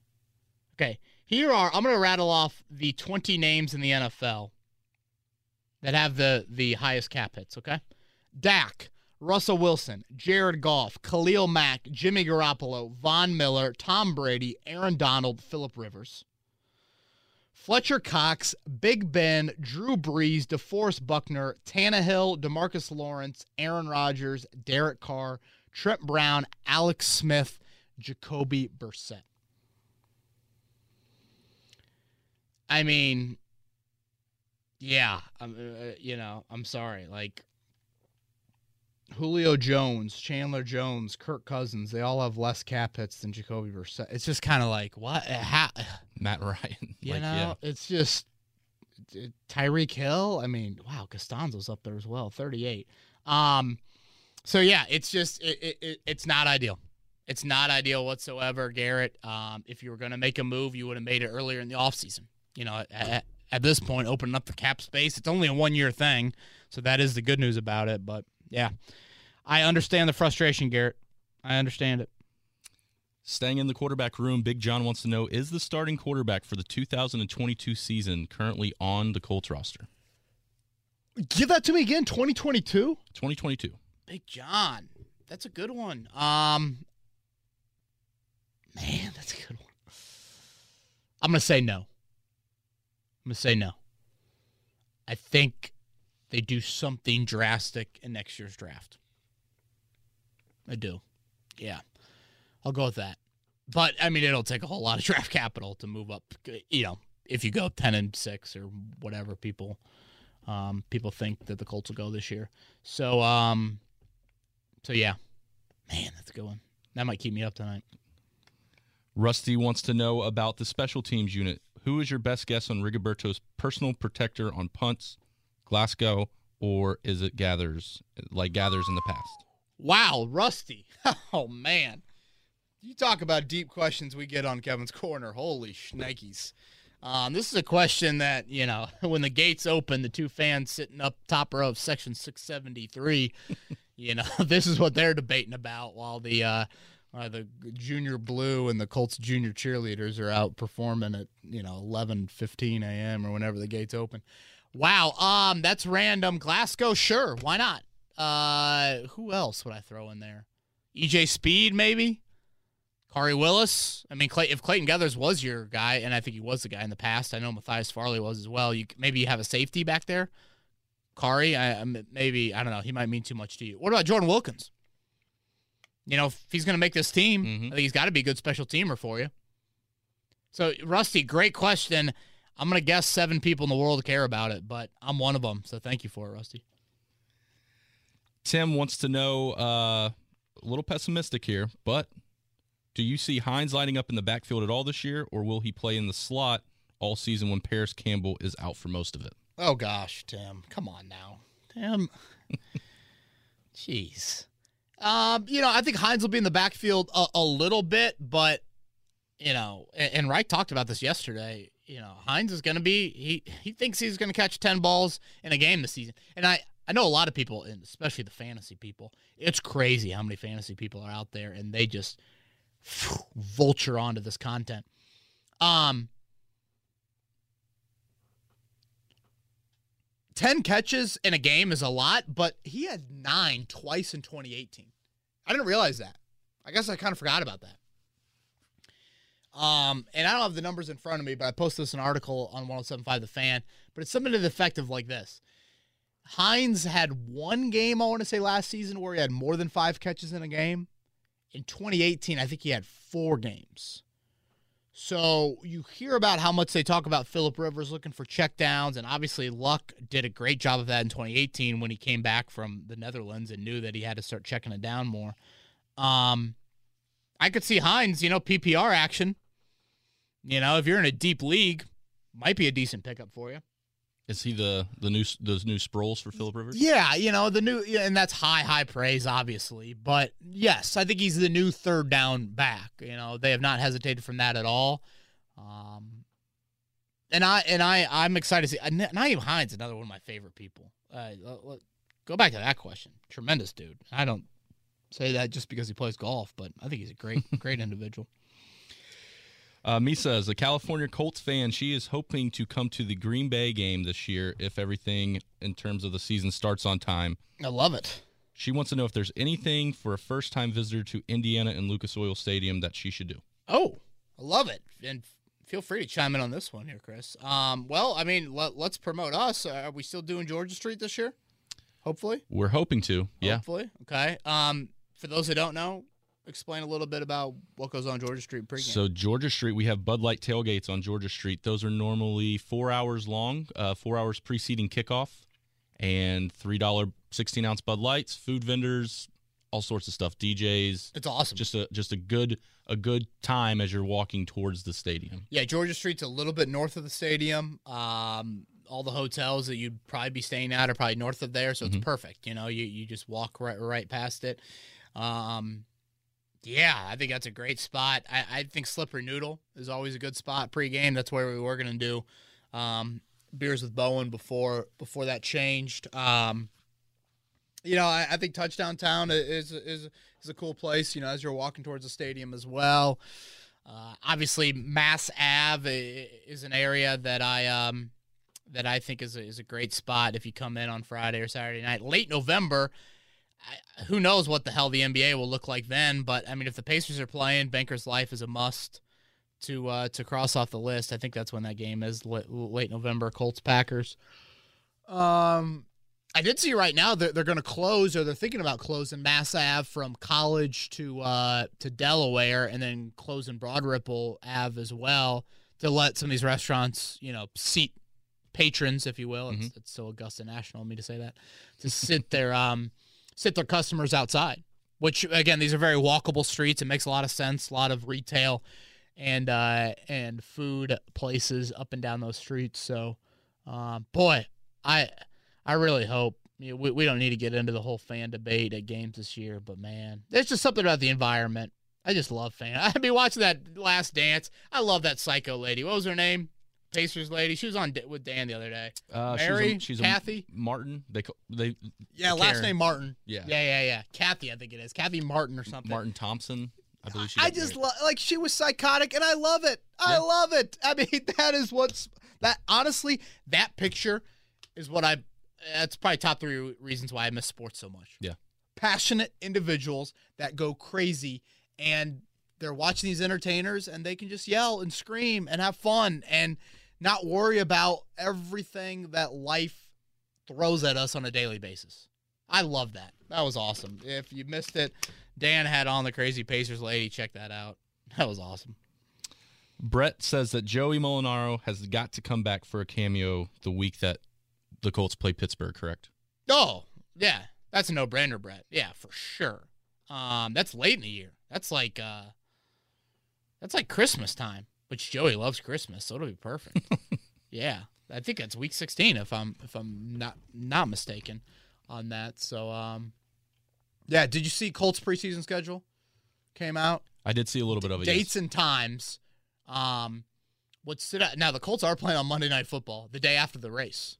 Okay, here are I'm going to rattle off the 20 names in the NFL that have the the highest cap hits. Okay, Dak, Russell Wilson, Jared Goff, Khalil Mack, Jimmy Garoppolo, Von Miller, Tom Brady, Aaron Donald, Philip Rivers. Fletcher Cox, Big Ben, Drew Brees, DeForest Buckner, Tannehill, Demarcus Lawrence, Aaron Rodgers, Derek Carr, Trent Brown, Alex Smith, Jacoby Brissett. I mean, yeah, I'm, uh, you know, I'm sorry. Like Julio Jones, Chandler Jones, Kirk Cousins, they all have less cap hits than Jacoby Brissett. It's just kind of like what? How? Matt Ryan. You like, know, yeah. it's just Tyreek Hill. I mean, wow, Castonzo's up there as well, 38. Um, so yeah, it's just it, it, it it's not ideal. It's not ideal whatsoever, Garrett. Um, if you were going to make a move, you would have made it earlier in the offseason. You know, at, at this point, opening up the cap space. It's only a one year thing, so that is the good news about it. But yeah, I understand the frustration, Garrett. I understand it. Staying in the quarterback room, Big John wants to know is the starting quarterback for the 2022 season currently on the Colts roster? Give that to me again. 2022. 2022. Big John. That's a good one. Um, man, that's a good one. I'm gonna say no. I'm gonna say no. I think they do something drastic in next year's draft. I do. Yeah. I'll go with that. But I mean it'll take a whole lot of draft capital to move up, you know, if you go 10 and 6 or whatever people um, people think that the Colts will go this year. So um so yeah. Man, that's a good one. That might keep me up tonight. Rusty wants to know about the special teams unit. Who is your best guess on Rigoberto's personal protector on punts, Glasgow, or is it Geathers like Geathers in the past? Wow, Rusty. Oh man. You talk about deep questions we get on Kevin's corner. Holy shnikes. Um, this is a question that, you know, when the gates open, the two fans sitting up top row of section 673, you know, this is what they're debating about while the uh, uh, the junior blue and the Colts junior cheerleaders are out performing at, you know, 11, 15 a.m. or whenever the gates open. Wow. Um, that's random. Glasgow, sure. Why not? Uh, who else would I throw in there? EJ Speed, maybe? Khari Willis. I mean, Clay, if Clayton Geathers was your guy, and I think he was the guy in the past, I know Matthias Farley was as well. You maybe you have a safety back there. Khari, I, maybe I don't know. He might mean too much to you. What about Jordan Wilkins? You know, if he's going to make this team, Mhm. I think he's got to be a good special teamer for you. So, Rusty, great question. I'm going to guess seven people in the world care about it, but I'm one of them. So, thank you for it, Rusty. Tim wants to know uh, a little pessimistic here, but do you see Hines lining up in the backfield at all this year, or will he play in the slot all season when Parris Campbell is out for most of it? Oh gosh, Tim, come on now, Tim. Jeez. Um, you know, I think Hines will be in the backfield a, a little bit, but you know, and, and Reich talked about this yesterday. You know, Hines is going to be he he thinks he's going to catch ten balls in a game this season, and I I know a lot of people, and especially the fantasy people. It's crazy how many fantasy people are out there, and they just vulture onto this content. Um, 10 catches in a game is a lot, but he had nine twice in 2018. I didn't realize that. I guess I kind of forgot about that. Um, and I don't have the numbers in front of me, but I posted this an article on 1075 The Fan, but it's something to the effect of like this. Hines had one game, I want to say, last season where he had more than five catches in a game. In 2018, I think he had four games. So you hear about how much they talk about Philip Rivers looking for checkdowns, and obviously Luck did a great job of that in 2018 when he came back from the Netherlands and knew that he had to start checking it down more. Um, I could see Hines, you know, PPR action. You know, if you're in a deep league, might be a decent pickup for you. Is he the the new those new Sproles for Philip Rivers? Yeah, you know the new, and that's high, high praise, obviously. But yes, I think he's the new third down back. You know, they have not hesitated from that at all. Um, and I and I I'm excited to see Nyheim Hines, another one of my favorite people. Uh, go back to that question. Tremendous dude. I don't say that just because he plays golf, but I think he's a great, great individual. Uh, Misa is a California Colts fan. She is hoping to come to the Green Bay game this year if everything in terms of the season starts on time. I love it. She wants to know if there's anything for a first time visitor to Indiana and Lucas Oil Stadium that she should do. Oh, I love it. And feel free to chime in on this one here, Chris. Um, well, I mean, let, us promote us. Uh, are we still doing Georgia Street this year? Hopefully. We're hoping to. Yeah. Hopefully. Okay. Um, for those who don't know, explain a little bit about what goes on Georgia Street pregame. So Georgia Street, we have Bud Light tailgates on Georgia Street. Those are normally four hours long, uh, four hours preceding kickoff, and three dollar sixteen ounce Bud Lights, food vendors, all sorts of stuff, DJs. It's awesome. Just a just a good a good time as you're walking towards the stadium. Yeah, Georgia Street's a little bit north of the stadium. Um, all the hotels that you'd probably be staying at are probably north of there, so mm-hmm. it's perfect. You know, you you just walk right right past it. Um, yeah, I think that's a great spot. I, I think Slippery Noodle is always a good spot pregame. That's where we were going to do um, beers with Bowen before before that changed. Um, you know, I, I, think Touchdown Town is is is a cool place. You know, as you're walking towards the stadium as well. Uh, obviously, Mass Ave is an area that I um, that I think is a, is a great spot if you come in on Friday or Saturday night. Late November, I, who knows what the hell the NBA will look like then? But I mean, if the Pacers are playing, Banker's Life is a must to uh, to cross off the list. I think that's when that game is late, late November. Colts Packers. Um, I did see right now they're, they're going to close or they're thinking about closing Mass Ave from College to uh, to Delaware and then closing Broad Ripple Ave as well to let some of these restaurants, you know, seat patrons, if you will. Mm-hmm. It's, it's so Augusta National of me to say that to sit there. Um, sit their customers outside. Which again, these are very walkable streets. It makes a lot of sense. A lot of retail and uh, and food places up and down those streets. So, uh, boy, I I really hope you know, we we don't need to get into the whole fan debate at games this year, but man, there's just something about the environment. I just love fan. I'd be watching that Last Dance. I love that psycho lady. What was her name? Pacers lady. She was on with Dan the other day. Uh, Mary, she's, a, she's Kathy Martin. They they yeah, last name Martin. Yeah, yeah, yeah, yeah. Kathy, I think it is Kathy Martin or something. Martin Thompson. I believe she. I just lo- like she was psychotic, and I love it. I yeah. love it. I mean, that is what's that. Honestly, that picture is what I. That's probably top three reasons why I miss sports so much. Yeah, passionate individuals that go crazy and they're watching these entertainers and they can just yell and scream and have fun and not worry about everything that life throws at us on a daily basis. I love that. That was awesome. If you missed it, Dan had on the Crazy Pacers lady. Check that out. That was awesome. Brett says that Joey Molinaro has got to come back for a cameo the week that the Colts play Pittsburgh, correct? Oh, yeah. That's a no-brainer, Brett. Yeah, for sure. Um, that's late in the year. That's like uh that's like Christmas time. Which Joey loves Christmas, so it'll be perfect. yeah, I think that's week 16 if I'm if I'm not not mistaken on that. So um, yeah. Did you see Colts preseason schedule came out? I did see a little bit of it. Dates yes. and times. Um, what stood out? Now the Colts are playing on Monday Night Football the day after the race.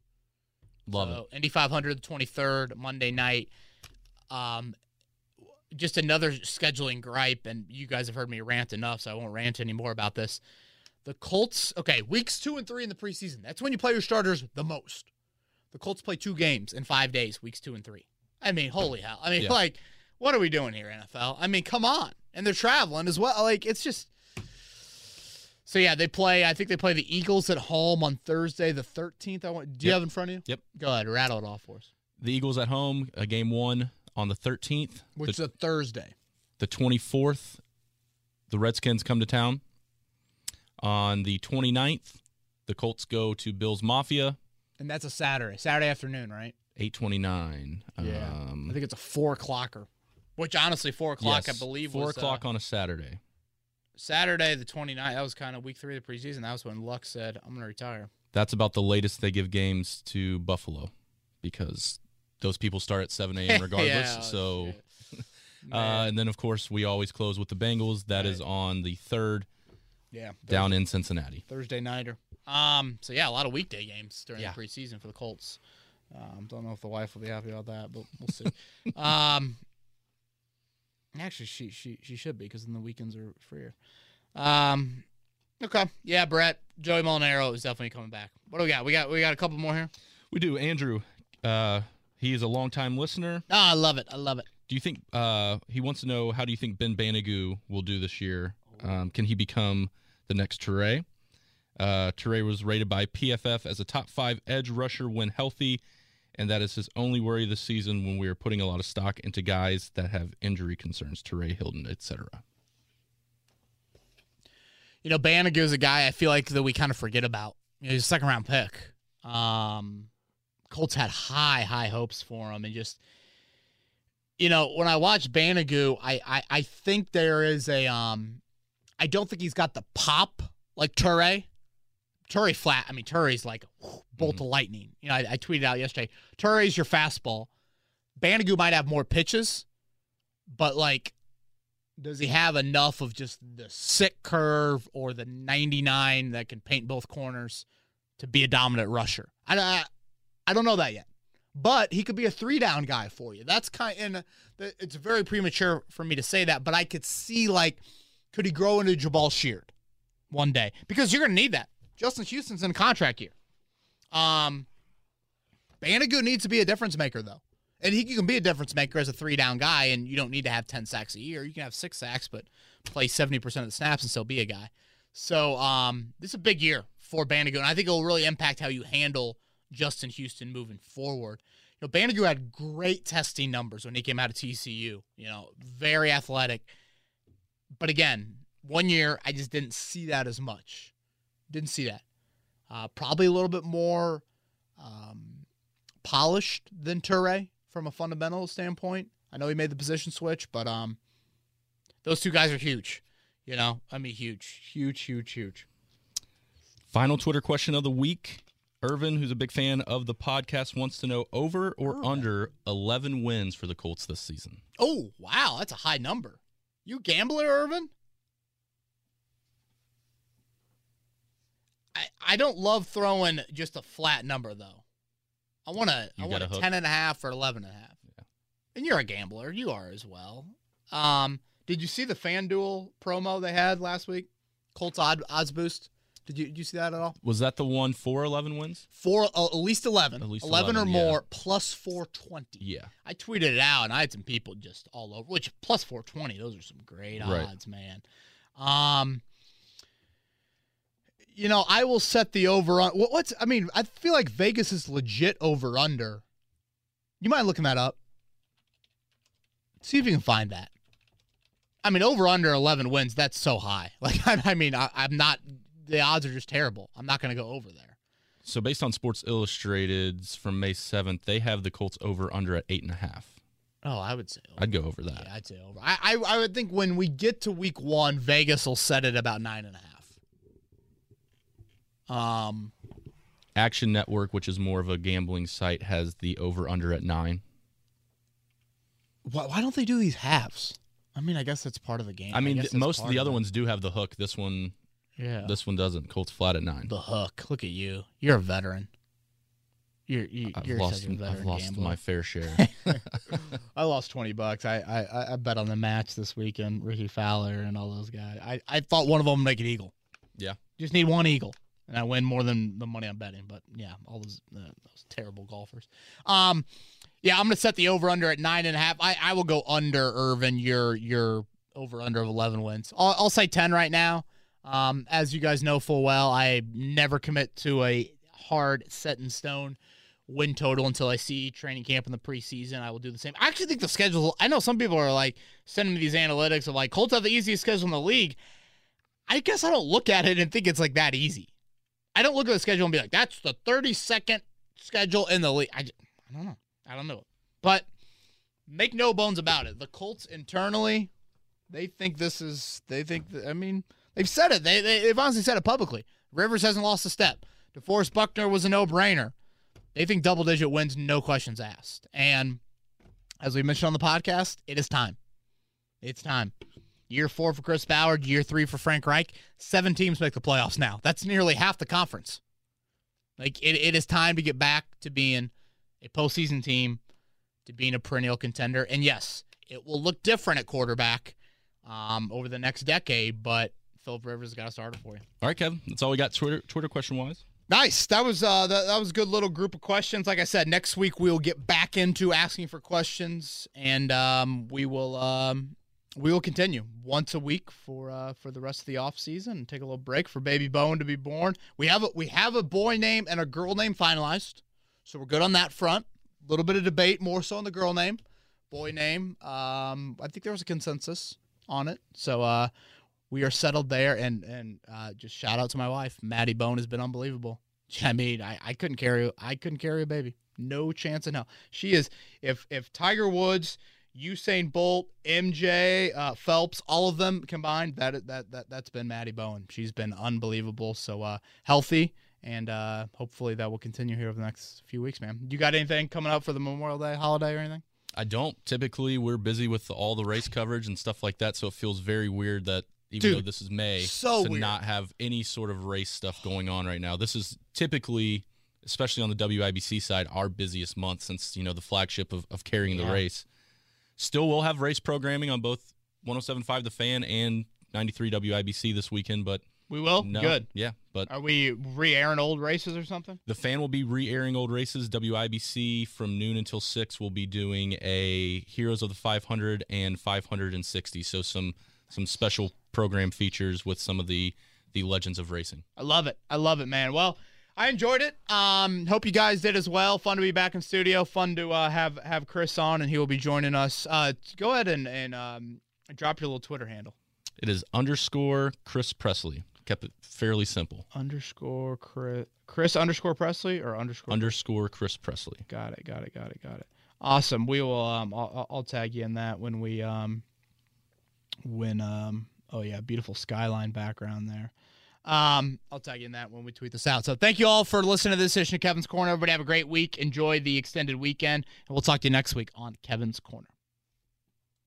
Love so, it. Indy 500, the 23rd Monday night. Um, just another scheduling gripe, and you guys have heard me rant enough, so I won't rant anymore about this. The Colts, okay, weeks two and three in the preseason. That's when you play your starters the most. The Colts play two games in five days, weeks two and three. I mean, holy hell. I mean, yeah. like, what are we doing here, NFL? I mean, come on. And they're traveling as well. Like, it's just. So yeah, they play. I think they play the Eagles at home on Thursday, the thirteenth. I want. Do you have in front of you? Yep. Go ahead, rattle it off for us. The Eagles at home, a game one on the 13th, which the, is a Thursday. The 24th, the Redskins come to town. On the 29th, the Colts go to Bills Mafia. And that's a Saturday, Saturday afternoon, right? 829. Yeah. Um, I think it's a four o'clocker, which honestly, four o'clock, yes, I believe, four was, o'clock uh, on a Saturday. Saturday the 29th, that was kind of week three of the preseason. That was when Luck said, I'm going to retire. That's about the latest they give games to Buffalo because those people start at 7 a.m. regardless. Yeah, oh, so, uh, and then of course we always close with the Bengals. That is Right. on the third yeah, down in Cincinnati. Thursday nighter. Um, so yeah, a lot of weekday games during Yeah. the preseason for the Colts. Um, don't know if the wife will be happy about that, but we'll see. um, actually, she she she should be because then the weekends are freer. Um, okay, yeah, Brett, Joey Molinaro is definitely coming back. What do we got? We got we got a couple more here. We do. Andrew, uh, he is a longtime listener. Oh, I love it. I love it. Do you think uh, he wants to know how do you think Ben Banogu will do this year? Um, can he become the next Turay? Uh, Turay was rated by PFF as a top five edge rusher when healthy, and that is his only worry this season when we are putting a lot of stock into guys that have injury concerns, Turay, Hilton, etc. You know, Banogu is a guy I feel like that we kind of forget about. You know, he's a second round pick. Um, Colts had high, high hopes for him, and just you know, when I watch Banogu, I, I I think there is a um, I don't think he's got the pop like Turay. Turay flat. I mean, Turay's like whew, bolt of lightning. You know, I, I tweeted out yesterday. Turay's your fastball. Banogu might have more pitches, but like does he have enough of just the sick curve or the 99 that can paint both corners to be a dominant rusher? I, don't I, I don't know that yet, but he could be a three down guy for you. That's kind and it's very premature for me to say that, but I could see like, could he grow into Jabaal Sheard one day? Because you're going to need that. Justin Houston's in contract year. Um, Banogu needs to be a difference maker though. And he can be a difference maker as a three down guy, and you don't need to have 10 sacks a year. You can have six sacks, but play 70% of the snaps and still be a guy. So um, this is a big year for Banogu, and I think it will really impact how you handle Justin Houston moving forward. You know, Banogu had great testing numbers when he came out of TCU. You know, very athletic. But again, one year, I just didn't see that as much. Didn't see that. Uh, probably a little bit more um, polished than Turay from a fundamental standpoint. I know he made the position switch, but um, those two guys are huge. You know, I mean, huge, huge, huge, huge. Final Twitter question of the week. Irvin, who's a big fan of the podcast, wants to know over or Irvin. under 11 wins for the Colts this season. Oh, wow, that's a high number. You gambler, Irvin? I, I don't love throwing just a flat number though. I want a I want a hook? ten and a half or eleven and a half. Yeah. And you're a gambler. You are as well. Um, did you see the FanDuel promo they had last week? Colts odd, odds boost. Did you did you see that at all? Was that the one for 11 wins? Four uh, at least eleven. At least 11, 11, or yeah. more plus four twenty. Yeah. I tweeted it out, and I had some people just all over. Which plus four twenty, those are some great Right. odds, man. Um, you know, I will set the over on. What, what's? I mean, I feel like Vegas is legit over under. You mind looking that up? See if you can find that. I mean, over under eleven wins. That's so high. Like, I, I mean, I, I'm not. The odds are just terrible. I'm not going to go over there. So based on Sports Illustrated's from May 7th, they have the Colts over under at eight and a half. Oh, I would say. Over. I'd go over that. Yeah, I'd say over. I, I I would think when we get to week one, Vegas will set it about nine and a half. Um, Action Network, which is more of a gambling site, has the over under at nine. why, why don't they do these halves? I mean, I guess that's part of the game. I mean, guess th- most of the other it. ones do have the hook. This one, yeah, this one doesn't. Colts flat at nine. the hook. Look at you. You're a veteran. You're you, I've you're lost. such a veteran I've lost gambler. my fair share. I lost twenty bucks. I, I I bet on the match this weekend. Rickie Fowler and all those guys. I I thought one of them would make an eagle. Yeah. just need one eagle, and I win more than the money I'm betting. But yeah, all those uh, those terrible golfers. Um, yeah, I'm gonna set the over under at nine and a half. I I will go under Irvin. Your your over under of eleven wins. I'll, I'll say ten right now. Um, as you guys know full well, I never commit to a hard set in stone win total until I see training camp in the preseason. I will do the same. I actually think the schedule. I know some people are like sending me these analytics of like Colts have the easiest schedule in the league. I guess I don't look at it and think it's like that easy. I don't look at the schedule and be like, that's the 32nd schedule in the league. I I don't know. I don't know. But make no bones about it. The Colts internally, They think this is. They think. That, I mean, they've said it. They, they they've honestly said it publicly. Rivers hasn't lost a step. DeForest Buckner was a no-brainer. They think double-digit wins, no questions asked. And as we mentioned on the podcast, it is time. It's time. Year four for Chris Ballard, year three for Frank Reich. Seven teams make the playoffs now. That's nearly half the conference. Like it, it is time to get back to being a postseason team, to being a perennial contender. And yes, it will look different at quarterback um, over the next decade, but Philip Rivers got to start it for you. All right, Kevin. That's all we got Twitter Twitter question wise. Nice. That was uh that, that was a good little group of questions. Like I said, next week we'll get back into asking for questions and um we will um we will continue once a week for uh for the rest of the off season and take a little break for baby Bowen to be born. We have a we have a boy name and a girl name finalized. So we're good on that front. A little bit of debate more so on the girl name. Boy name. Um I think there was a consensus on it. So uh we are settled there. And and uh, just shout out to my wife, Maddie Bowen has been unbelievable. I mean, I, I couldn't carry I couldn't carry a baby. No chance in hell. She is if if Tiger Woods, Usain Bolt, MJ, uh, Phelps, all of them combined, that that that that's been Maddie Bowen. She's been unbelievable. So uh, healthy. And uh, hopefully that will continue here over the next few weeks, man. You got anything coming up for the Memorial Day holiday or anything? I don't. Typically, we're busy with all the race coverage and stuff like that, so it feels very weird that even Dude, though this is May, so to weird. not have any sort of race stuff going on right now. This is typically, especially on the WIBC side, our busiest month since you know the flagship of, of carrying the race. Still, we'll have race programming on both 107.5 The Fan and 93 WIBC this weekend, but We will. no, Good. yeah, but Are we re-airing old races or something? the fan will be re-airing old races. WIBC from noon until six will be doing a Heroes of the 500 and 560. So some some special program features with some of the the legends of racing. I love it. I love it, man. Well, I enjoyed it. Um, hope you guys did as well. Fun to be back in studio. Fun to uh, have have Chris on, and he will be joining us. Uh, go ahead and and um, drop your little Twitter handle. It is underscore Chris Presley. Kept it fairly simple. Underscore Chris, Chris underscore Presley or underscore. Underscore Chris Presley. got it. Got it. Got it. Got it. Awesome. We will. Um, I'll, I'll- I'll tag you in that when we um, when um, oh yeah, beautiful skyline background there. Um, I'll tag you in that when we tweet this out. So thank you all for listening to this edition of Kevin's Corner. Everybody have a great week. Enjoy the extended weekend, and we'll talk to you next week on Kevin's Corner.